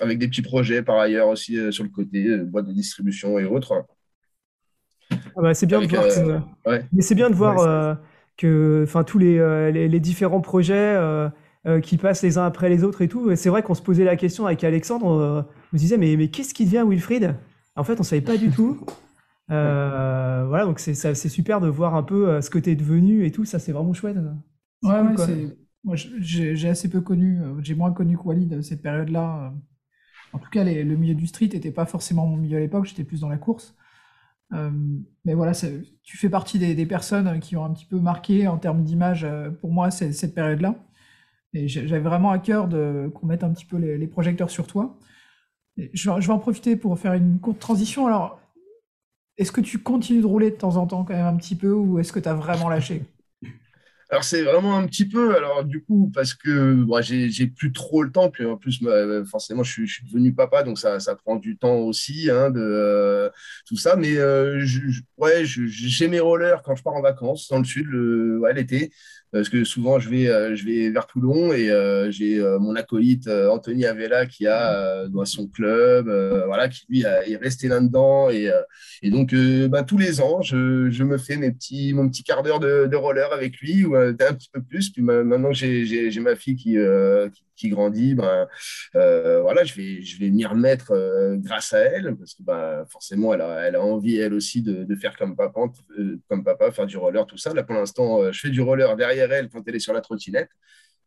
avec des petits projets par ailleurs aussi euh, sur le côté, euh, boîte de distribution et autres. Ah bah, c'est bien, de voir que, mais c'est bien de voir que enfin tous les, les, différents projets qui passent les uns après les autres et tout. C'est vrai qu'on se posait la question avec Alexandre, on se disait mais, mais qu'est-ce qui devient Wilfried? En fait, on savait pas du [laughs] tout. voilà, donc c'est super de voir un peu ce que tu es devenu et tout. Ça, c'est vraiment chouette. Ouais, moi j'ai assez peu connu, j'ai moins connu que Walid cette période-là. En tout cas, le milieu du street n'était pas forcément mon milieu à l'époque, j'étais plus dans la course. Euh, mais voilà, tu fais partie des, personnes qui ont un petit peu marqué en termes d'image euh, pour moi cette période-là. Et j'avais vraiment à cœur qu'on mette un petit peu les, projecteurs sur toi. je, vais en profiter pour faire une courte transition. Alors, est-ce que tu continues de rouler de temps en temps quand même un petit peu ou est-ce que tu as vraiment lâché? Alors c'est vraiment un petit peu, alors du coup, parce que moi j'ai plus trop le temps, puis en plus forcément je suis, je suis devenu papa, donc ça, ça, prend du temps aussi hein, de euh, tout ça. Mais euh, ouais, j'ai mes rollers quand je pars en vacances dans le sud, l'été parce que souvent je vais, euh, je vais vers Toulon et euh, j'ai euh, mon acolyte Anthony Avella qui a dans son club, voilà, qui lui est resté là-dedans et, et donc bah, tous les ans je, je, me fais mes petits, mon petit quart d'heure de, de, roller avec lui ou un petit peu plus. Puis maintenant j'ai ma fille qui, qui qui grandit, ben, euh, voilà, je vais, je vais m'y remettre euh, grâce à elle, parce que ben, forcément, elle a, elle a envie, elle aussi, de, faire comme papa, euh, comme papa, faire du roller, tout ça. Là, pour l'instant, je fais du roller derrière elle quand elle est sur la trottinette.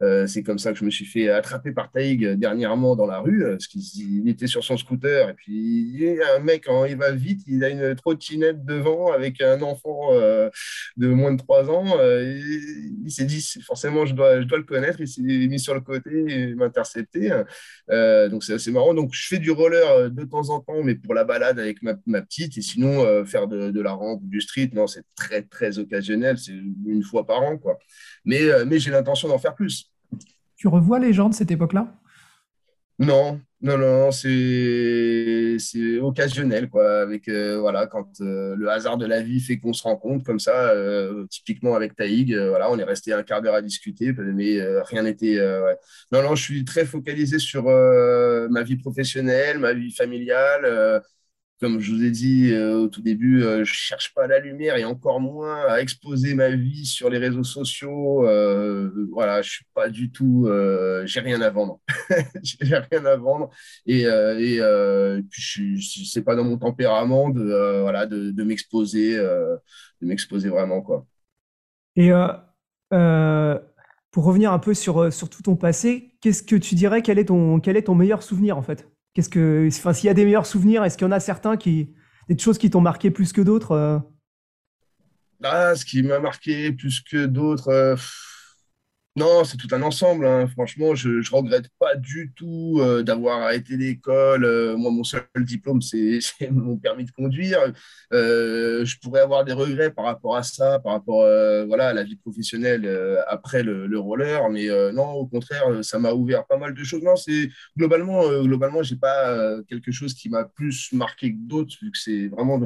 Euh, c'est comme ça que je me suis fait attraper par Taïg dernièrement dans la rue, euh, parce qu'il était sur son scooter. Et puis, il y a un mec, quand il va vite, il a une trottinette devant avec un enfant euh, de moins de 3 ans. il, s'est dit, forcément, je dois, le connaître. Il s'est mis sur le côté et m'intercepter. donc, c'est assez marrant. Donc, je fais du roller de temps en temps, mais pour la balade avec ma, petite. Et sinon, faire de, de, la rampe ou du street, non, c'est très, très occasionnel. C'est une fois par an, quoi. Mais, mais j'ai l'intention d'en faire plus. Tu revois les gens de cette époque-là? Non, non, non, c'est occasionnel, quoi. Avec, euh, voilà, quand euh, le hasard de la vie fait qu'on se rencontre comme ça, euh, typiquement avec Taïg, voilà, on est resté un quart d'heure à discuter, mais rien n'était. Non, non, je suis très focalisé sur ma vie professionnelle, ma vie familiale comme je vous ai dit euh, au tout début, je euh, je cherche pas la lumière et encore moins à exposer ma vie sur les réseaux sociaux. Euh, voilà, je suis pas du tout, j'ai rien à vendre. [laughs] j'ai rien à vendre et, et puis je, c'est pas dans mon tempérament de voilà de m'exposer, de m'exposer vraiment quoi. Et pour revenir un peu sur sur tout ton passé, qu'est-ce que tu dirais? Quel est ton quel est ton meilleur souvenir en fait? Qu'est-ce que, enfin, s'il y a des meilleurs souvenirs, est-ce qu'il y en a certains qui, des choses qui t'ont marqué plus que d'autres euh? Ah, ce qui m'a marqué plus que d'autres, euh, Non, c'est tout un ensemble. Hein. Franchement, je ne regrette pas du tout euh, d'avoir arrêté l'école. Euh, moi, mon seul diplôme, [laughs] c'est mon permis de conduire. Euh, je pourrais avoir des regrets par rapport à ça, par rapport voilà, à la vie professionnelle après le, roller. Mais non, au contraire, ça m'a ouvert pas mal de choses. Non, globalement, globalement, j'ai pas quelque chose qui m'a plus marqué que d'autres, vu que c'est vraiment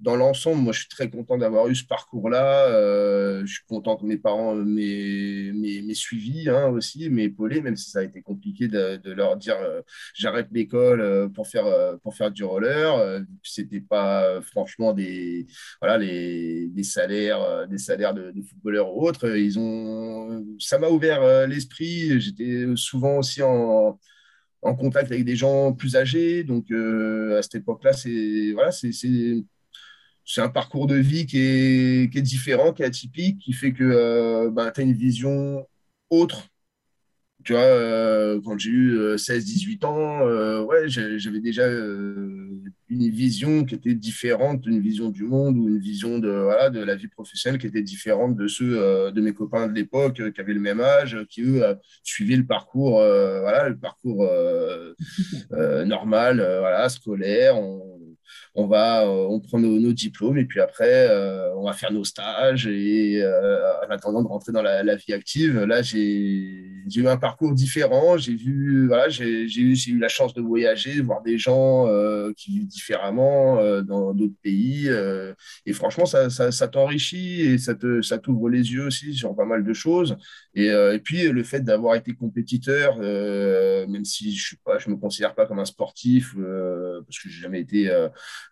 dans l'ensemble, moi, je suis très content d'avoir eu ce parcours-là. Euh, je suis content que mes parents m'aient suivi hein, aussi, m'aient épaulé, même si ça a été compliqué de, leur dire euh, j'arrête l'école euh, pour, faire, pour faire du roller. C'était pas franchement des, voilà, les, des salaires, des salaires de, footballeurs ou autres. Ils ont, ça m'a ouvert l'esprit. J'étais souvent aussi en en contact avec des gens plus âgés. Donc, à cette époque-là, c'est voilà, c'est c'est un parcours de vie qui est, qui est, différent, qui est atypique, qui fait que euh, ben, tu as une vision autre. Tu vois, euh, quand j'ai eu 16-18 euh, ans, ouais, j'avais déjà une vision qui était différente, une vision du monde ou une vision de, voilà, de la vie professionnelle qui était différente de ceux de mes copains de l'époque qui avaient le même âge, qui eux suivaient le parcours, voilà, le parcours normal, voilà, scolaire. On va, euh, on prend nos, diplômes et puis après, euh, on va faire nos stages et euh, en attendant de rentrer dans la, vie active, là, j'ai eu un parcours différent. J'ai vu, voilà, j'ai eu, eu la chance de voyager, voir des gens qui vivent différemment dans d'autres pays. et franchement, ça, ça, t'enrichit et ça ça t'ouvre les yeux aussi sur pas mal de choses. Et, et puis, le fait d'avoir été compétiteur, même si je ne je me considère pas comme un sportif, parce que j'ai jamais été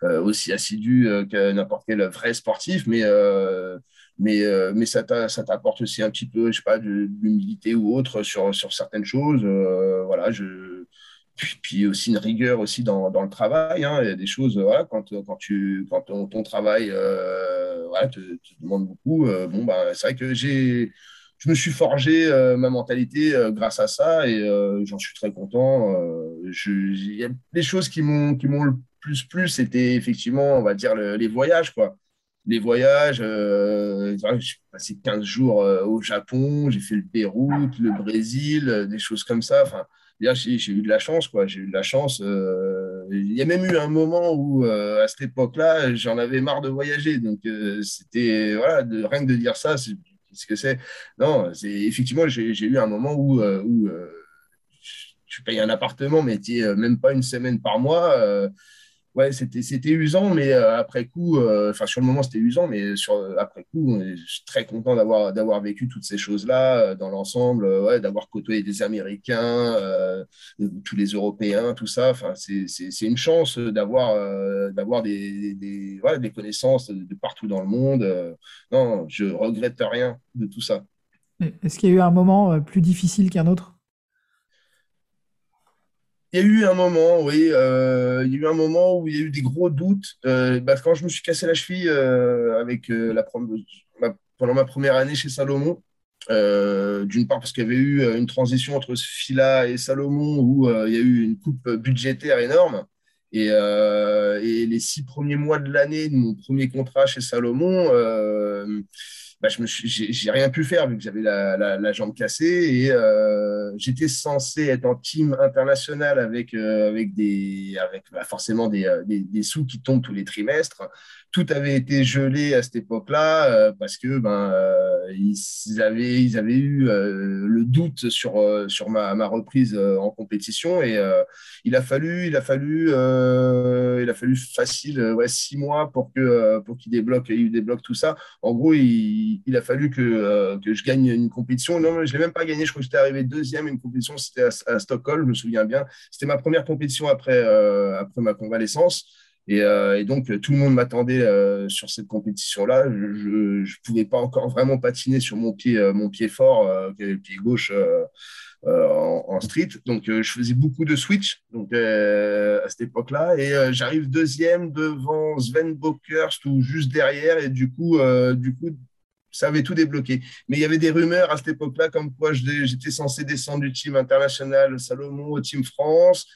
euh, aussi assidu euh, que n'importe quel vrai sportif, mais euh, mais, mais ça t'apporte aussi un petit peu, je sais pas, d'humilité ou autre sur, sur certaines choses. voilà, je, puis, aussi une rigueur aussi dans, dans le travail. Hein. Il y a des choses, quand, quand, tu, quand ton, travail voilà, te, demande beaucoup, bon, bah, c'est vrai que j'ai je me suis forgé ma mentalité grâce à ça et j'en suis très content. Des choses qui m'ont le plus plus, c'était effectivement, on va dire, les voyages, quoi. Les voyages, euh, j'ai passé 15 jours euh, au Japon, j'ai fait le Pérou, le Brésil, euh, des choses comme ça. Enfin, j'ai eu de la chance, quoi. J'ai eu de la chance. il y a même eu un moment où, à cette époque-là, j'en avais marre de voyager. Donc, c'était, voilà, rien que de dire ça, c'est ce que c'est. Non, c'est effectivement, j'ai eu un moment où, tu payes un appartement, mais tu même pas une semaine par mois ouais, c'était, c'était usant, mais euh, après coup, euh, enfin, sur le moment, c'était usant, mais sur, après coup, je suis très content d'avoir, d'avoir vécu toutes ces choses-là euh, dans l'ensemble, ouais, d'avoir côtoyé des Américains, tous les Européens, tout ça. Enfin, c'est, une chance d'avoir, d'avoir des, des, des connaissances de, partout dans le monde. non, je regrette rien de tout ça. Est-ce qu'il y a eu un moment plus difficile qu'un autre? Il y a eu un moment, oui, euh, il y a eu un moment où il y a eu des gros doutes. Euh, bah, quand je me suis cassé la cheville euh, avec la, pendant ma première année chez Salomon, d'une part parce qu'il y avait eu une transition entre Fila et Salomon où il y a eu une coupe budgétaire énorme. Et les six premiers mois de l'année de mon premier contrat chez Salomon, bah, je me j'ai rien pu faire vu que j'avais la, la, jambe cassée et euh, j'étais censé être en team international avec euh, avec des avec bah, forcément des, euh, des, des, sous qui tombent tous les trimestres. Tout avait été gelé à cette époque-là parce que ben ils avaient ils avaient eu le doute sur sur ma, ma reprise en compétition et il a fallu il a fallu il a fallu facile six mois pour que pour qu'il débloque il débloque tout ça. En gros il a fallu que, euh, que, je gagne une compétition. Non, je ne l'ai même pas gagné. Je crois que j'étais arrivé deuxième. Une compétition, c'était à, Stockholm, je me souviens bien. C'était ma première compétition après, euh, après ma convalescence. Et, euh, et, donc, tout le monde m'attendait sur cette compétition-là. Je ne pouvais pas encore vraiment patiner sur mon pied, mon pied fort, le pied gauche. en, street. Donc, je faisais beaucoup de switch donc, à cette époque-là. Et j'arrive deuxième devant Sven Bokerst ou juste derrière. Et du coup, du coup ça avait tout débloqué. Mais il y avait des rumeurs à cette époque-là comme quoi j'étais censé descendre du team international Salomon au team France,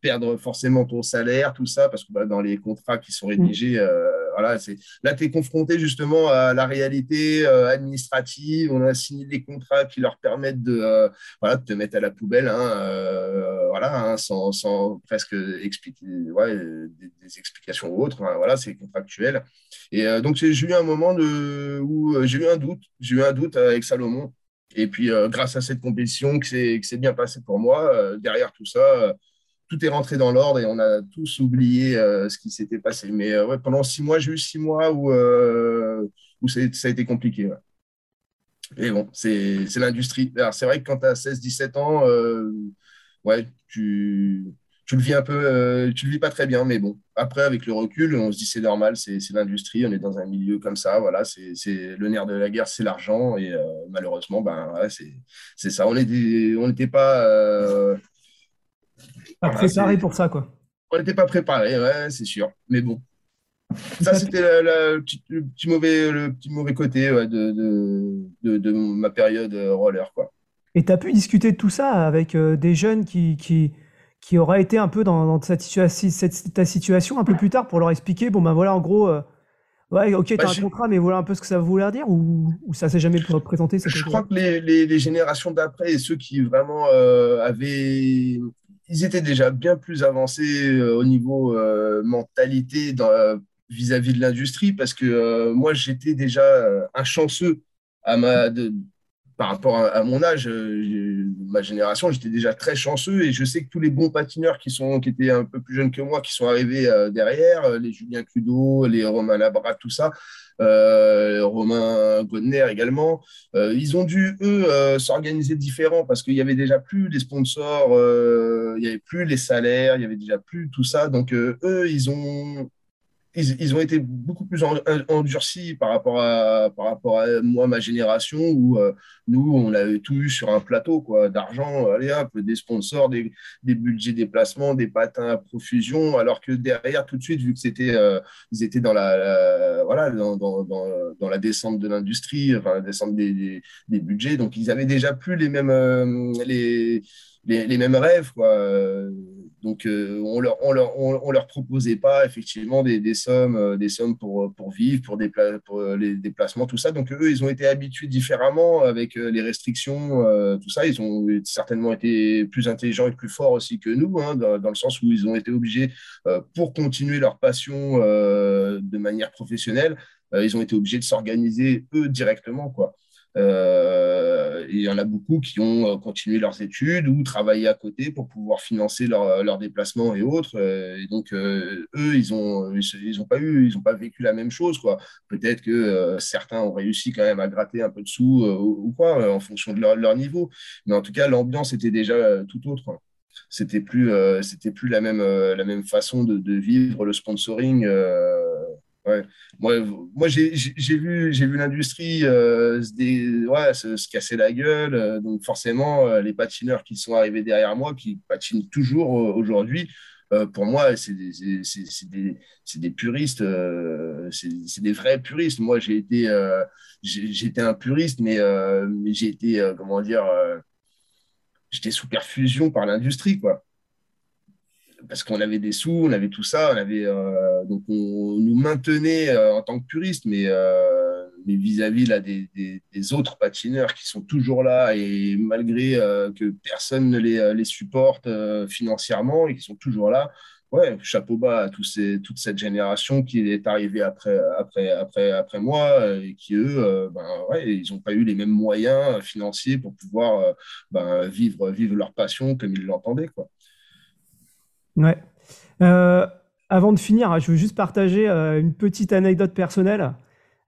perdre forcément ton salaire, tout ça, parce que bah, dans les contrats qui sont rédigés, euh, voilà, c'est là, tu es confronté justement à la réalité administrative. On a signé des contrats qui leur permettent de, voilà, de te mettre à la poubelle, hein, voilà, hein, sans, sans, presque expliquer ouais, des, explications ou autres. voilà, c'est contractuel. Et donc, j'ai eu un moment de, où j'ai eu un doute. J'ai eu un doute avec Salomon. Et puis, grâce à cette compétition, que c'est bien passé pour moi, derrière tout ça, tout est rentré dans l'ordre et on a tous oublié euh, ce qui s'était passé. Mais euh, ouais, pendant six mois, j'ai eu six mois où, euh, où ça a été compliqué. Et bon, c'est l'industrie. C'est vrai que quand tu as 16-17 ans, ouais, tu, tu, le vis un peu, tu le vis pas très bien, mais bon, après, avec le recul, on se dit c'est normal, c'est l'industrie, on est dans un milieu comme ça, voilà, c'est le nerf de la guerre, c'est l'argent, et malheureusement, ben, ouais, c'est ça. On n'était pas pas préparé pour ça, quoi. On n'était pas préparé, ouais, c'est sûr. Mais bon. [laughs] Ça, c'était le, petit, mauvais, le petit mauvais côté de, de, ma période euh, roller, quoi. Et tu as pu discuter de tout ça avec euh, des jeunes qui, qui, qui auraient été un peu dans, cette, cette, ta situation un peu plus tard pour leur expliquer, bon ben voilà, en gros, euh, ouais, ok, tu as bah, un contrat, mais voilà un peu ce que ça voulait dire ou, ou ça s'est jamais présenté Je crois que les, les, générations d'après et ceux qui vraiment avaient ils étaient déjà bien plus avancés euh, au niveau euh, mentalité euh, vis-à-vis de l'industrie parce que moi, j'étais déjà un chanceux à ma, par rapport à, mon âge, ma génération, j'étais déjà très chanceux et je sais que tous les bons patineurs qui, sont, qui étaient un peu plus jeunes que moi, qui sont arrivés derrière, les Julien Cludo, les Romain Labrat, tout ça, euh, Romain Godner également. Euh, ils ont dû, eux, euh, s'organiser différent parce qu'il y avait déjà plus les sponsors, il n'y avait plus les salaires, il y avait déjà plus tout ça. Donc, eux, ils ont ils, ont été beaucoup plus endurcis par rapport à, moi, ma génération, où euh, nous, on avait tout eu sur un plateau quoi, d'argent, allez hop, des sponsors, des, des budgets déplacement, des patins à profusion, alors que derrière, tout de suite, vu que c'était, euh, ils étaient dans la, voilà, dans, la descente de l'industrie, enfin, la descente des, budgets, donc ils avaient déjà plus les mêmes, euh, les, les, mêmes rêves, quoi. Donc, euh, on leur, on leur, on, leur proposait pas effectivement des, des sommes, euh, des sommes pour, pour vivre, pour, des, pour euh, les déplacements, tout ça. Donc, eux, ils ont été habitués différemment avec les restrictions, tout ça. Ils ont certainement été plus intelligents et plus forts aussi que nous, hein, dans, dans, le sens où ils ont été obligés, pour continuer leur passion de manière professionnelle, ils ont été obligés de s'organiser eux directement, quoi. Euh, il y en a beaucoup qui ont euh, continué leurs études ou travaillé à côté pour pouvoir financer leurs leur déplacements et autres. Euh, et donc, eux, ils n'ont ils, ont pas eu, ils ont pas vécu la même chose. quoi. Peut-être que certains ont réussi quand même à gratter un peu de sous ou, quoi, en fonction de leur, leur, niveau. Mais en tout cas, l'ambiance était déjà tout autre. C'était plus, plus la même, la même façon de vivre le sponsoring Ouais. Moi, moi j'ai vu, vu l'industrie euh, se, ouais, se, casser la gueule. Euh, donc, forcément, euh, les patineurs qui sont arrivés derrière moi, qui patinent toujours aujourd'hui, pour moi, c'est des, des, des, puristes, c'est des vrais puristes. Moi, j'ai été, j'étais un puriste, mais, j'ai été, comment dire, j'étais sous perfusion par l'industrie, quoi parce qu'on avait des sous, on avait tout ça, on avait donc on, nous maintenait euh, en tant que puristes, mais euh, vis-à-vis là des, des, autres patineurs qui sont toujours là et malgré que personne ne les, les supporte financièrement et qui sont toujours là, ouais, chapeau bas à toute cette génération qui est arrivée après, après, après, après moi et qui, eux, ben, ouais, ils n'ont pas eu les mêmes moyens financiers pour pouvoir ben, vivre, vivre leur passion comme ils l'entendaient. Quoi. Ouais. Euh, avant de finir, je veux juste partager euh, une petite anecdote personnelle.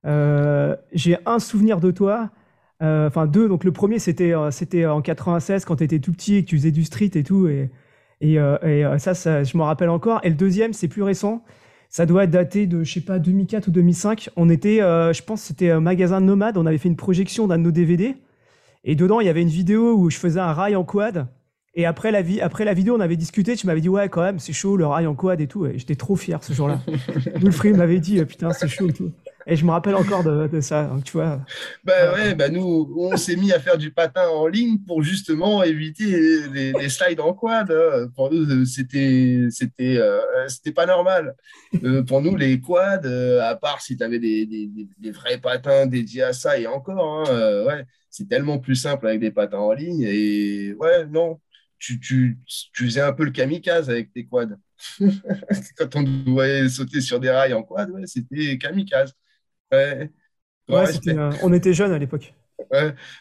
Euh, j'ai un souvenir de toi, enfin deux. Donc le premier, c'était c'était en 96 quand tu étais tout petit et que tu faisais du street et tout. Et, et, ça, je me rappelle encore. Et le deuxième, c'est plus récent. Ça doit être daté de, je sais pas, 2004 ou 2005. On était, je pense, c'était un magasin Nomade. On avait fait une projection d'un de nos DVD. Et dedans, il y avait une vidéo où je faisais un rail en quad. Et après la, après la vidéo, on avait discuté. Tu m'avais dit, ouais, quand même, c'est chaud, le rail en quad et tout. Et j'étais trop fier ce jour-là. [laughs] Wilfried m'avait dit, putain, c'est chaud et tout. Et je me rappelle encore de, ça, tu vois. Bah ouais, bah nous, on s'est mis à faire du patin en ligne pour justement éviter les, slides en quad. Hein. Pour nous, c'était, c'était, euh, c'était pas normal. Euh, pour nous, les quads, euh, à part si tu avais des, des, des, vrais patins dédiés à ça et encore, hein, ouais, c'est tellement plus simple avec des patins en ligne. Et ouais, non, tu, tu, tu faisais un peu le kamikaze avec tes quads. [laughs] Quand on devait sauter sur des rails en quad, ouais, c'était kamikaze. Ouais. on était jeunes à l'époque.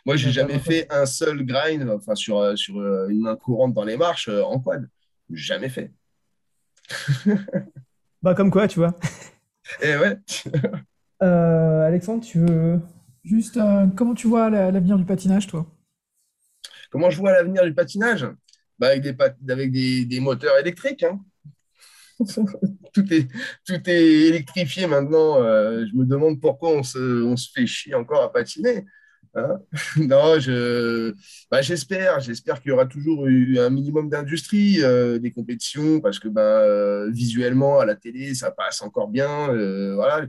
Moi, j'ai jamais fait un seul grind enfin, sur, euh, sur euh, une main courante dans les marches euh, en quad. Jamais fait. [laughs] bah, comme quoi, tu vois. Et [laughs] eh ouais. Alexandre, tu veux. Juste, comment tu vois l'avenir du patinage, toi? Comment je vois l'avenir du patinage? Bah, Avec, des, avec des, des moteurs électriques. Hein. [laughs] tout, est, tout est électrifié maintenant. Euh, je me demande pourquoi on se, on se fait chier encore à patiner. Hein. [laughs] non, je, bah, j'espère, j'espère qu'il y aura toujours eu un minimum d'industrie, euh, des compétitions, parce que bah, euh, visuellement à la télé ça passe encore bien. voilà,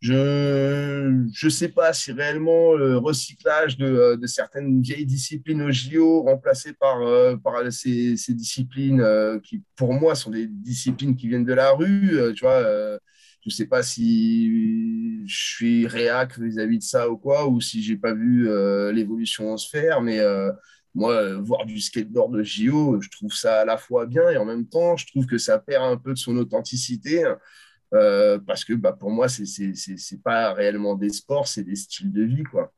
je ne sais pas si réellement le recyclage de, euh, de, certaines vieilles disciplines au JO remplacées par, euh, par ces, ces disciplines euh, qui, pour moi, sont des disciplines qui viennent de la rue. tu vois, je ne sais pas si je suis réac vis-à-vis de ça ou quoi, ou si j'ai pas vu l'évolution en se faire, mais moi, voir du skateboard de JO, je trouve ça à la fois bien et en même temps, je trouve que ça perd un peu de son authenticité. Euh, parce que bah, pour moi, c'est n'est pas réellement des sports, c'est des styles de vie. Quoi.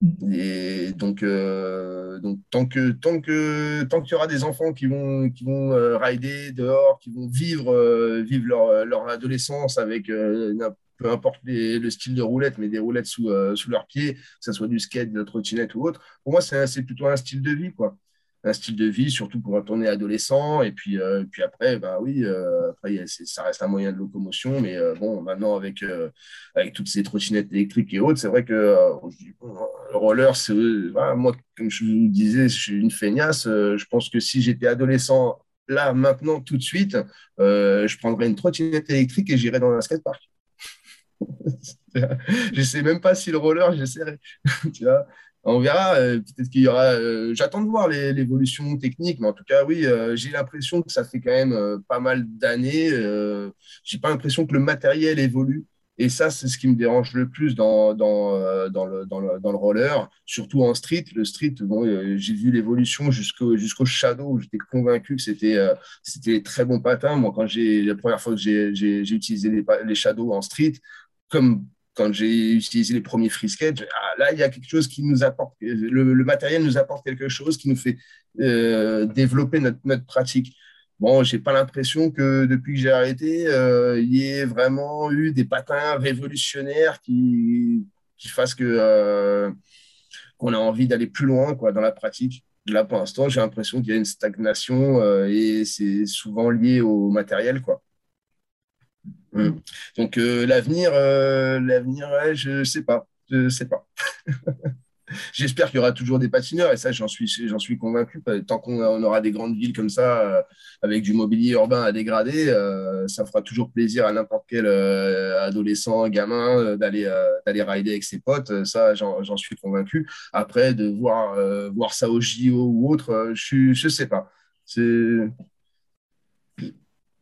Mm. Et donc, euh, donc tant que tant que tant qu'il y aura des enfants qui vont qui vont euh, rider dehors, qui vont vivre vivre leur, leur adolescence avec peu importe le style de roulette, mais des roulettes sous, sous leurs pieds, que ce soit du skate, de la trottinette ou autre. Pour moi, c'est plutôt un style de vie, quoi un style de vie, surtout quand on est adolescent. Et puis, euh, puis après, bah oui, euh, après, ça reste un moyen de locomotion. Mais euh, bon, maintenant, avec, avec toutes ces trottinettes électriques et autres, c'est vrai que le roller, c'est, moi, comme je vous disais, je suis une feignasse. je pense que si j'étais adolescent, là, maintenant, tout de suite, je prendrais une trottinette électrique et j'irais dans un skatepark. [laughs] je sais même pas si le roller, j'essaierai. [laughs] tu vois? On verra. Euh, peut-être qu'il y aura. Euh, j'attends de voir l'évolution technique, mais en tout cas, oui, euh, j'ai l'impression que ça fait quand même pas mal d'années. j'ai pas l'impression que le matériel évolue. Et ça, c'est ce qui me dérange le plus dans, dans, dans, le, dans, le, dans le, roller, surtout en street. Le street, bon, j'ai vu l'évolution jusqu'au jusqu'au shadow, j'étais convaincu que c'était c'était très bon patin. Moi, quand j'ai la première fois que j'ai utilisé les, les shadows en street, comme quand j'ai utilisé les premiers free ah, là, il y a quelque chose qui nous apporte, le, matériel nous apporte quelque chose qui nous fait euh, développer notre, pratique. Bon, j'ai pas l'impression que depuis que j'ai arrêté, euh, il y ait vraiment eu des patins révolutionnaires qui, qui fassent que euh, qu'on a envie d'aller plus loin quoi, dans la pratique. Là, pour l'instant, j'ai l'impression qu'il y a une stagnation et c'est souvent lié au matériel. Quoi. Mm. Donc euh, l'avenir, euh, l'avenir, je sais pas, je sais pas. [laughs] J'espère qu'il y aura toujours des patineurs et ça, j'en suis, j'en suis convaincu. Tant qu'on aura des grandes villes comme ça, euh, avec du mobilier urbain à dégrader, ça fera toujours plaisir à n'importe quel adolescent, gamin d'aller d'aller rider avec ses potes. Ça, j'en suis convaincu. Après, de voir voir ça au JO ou autre, je je sais pas. C'est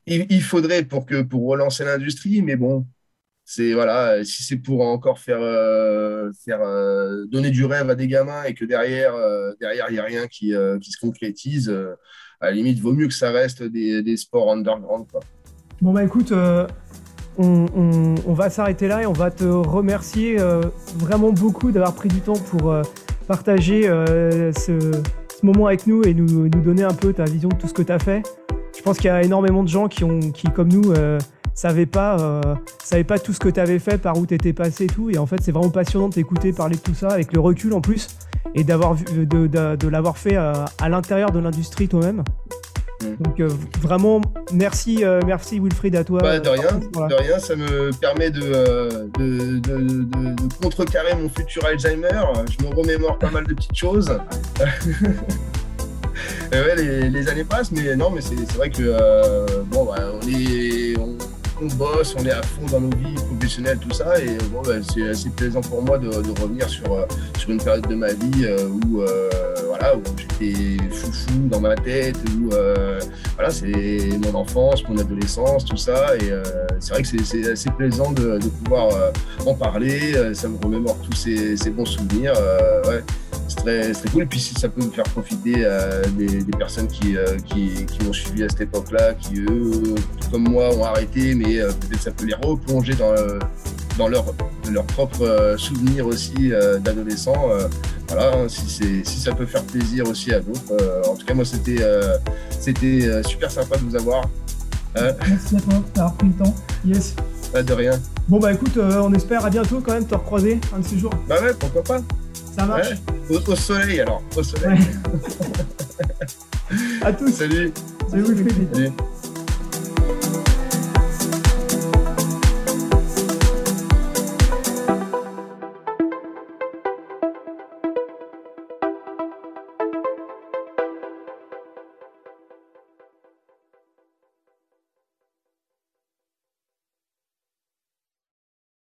il, faudrait pour, que, pour relancer l'industrie, mais bon, c'est voilà, si c'est pour encore faire, euh, faire euh, donner du rêve à des gamins et que derrière, euh, derrière il n'y a rien qui, qui, se concrétise, à la limite, vaut mieux que ça reste des, des sports underground. Quoi. Bon, bah écoute, on, on, va s'arrêter là et on va te remercier vraiment beaucoup d'avoir pris du temps pour partager ce, moment avec nous et nous, nous donner un peu ta vision de tout ce que tu as fait. Pense qu'il y a énormément de gens qui, ont, qui comme nous, euh, savaient pas, euh, savaient pas tout ce que tu avais fait, par où tu étais passé et tout. Et en fait, c'est vraiment passionnant de t'écouter parler de tout ça avec le recul en plus et d'avoir de, de, de l'avoir fait euh, à l'intérieur de l'industrie toi-même. Mm. Donc vraiment merci merci Wilfried à toi. Bah, de rien, de rien, ça me permet de, de, de, contrecarrer mon futur Alzheimer. Je me remémore pas mal de petites choses. [laughs] ouais, les, années passent, mais non, mais c'est vrai que euh, bon, bah, on est, on bosse, on est à fond dans nos vies professionnelles, tout ça. Et bah, c'est assez plaisant pour moi de, revenir sur, euh, sur une période de ma vie euh, où, voilà, où j'étais foufou dans ma tête, où voilà, c'est mon enfance, mon adolescence, tout ça. Et c'est vrai que c'est assez plaisant de, pouvoir en parler. Ça me remémore tous ces, bons souvenirs. C'est très, cool. Et puis si ça peut me faire profiter euh, des, personnes qui, euh, qui, qui m'ont suivi à cette époque-là, qui eux, comme moi, ont arrêté, mais euh, peut-être ça peut les replonger dans, dans leur, leur propre souvenir aussi d'adolescents. voilà, hein, si, si ça peut faire plaisir aussi à d'autres. en tout cas, moi, c'était c'était super sympa de vous avoir. Merci à toi d'avoir pris le temps. Yes. Bah, de rien. Bon, bah écoute, euh, on espère à bientôt quand même te recroiser un de ces jours. Bah ouais, pourquoi pas. Ça marche. Au, soleil alors, au soleil. Ouais. [laughs] à tous. Salut. Salut. Salut. Salut.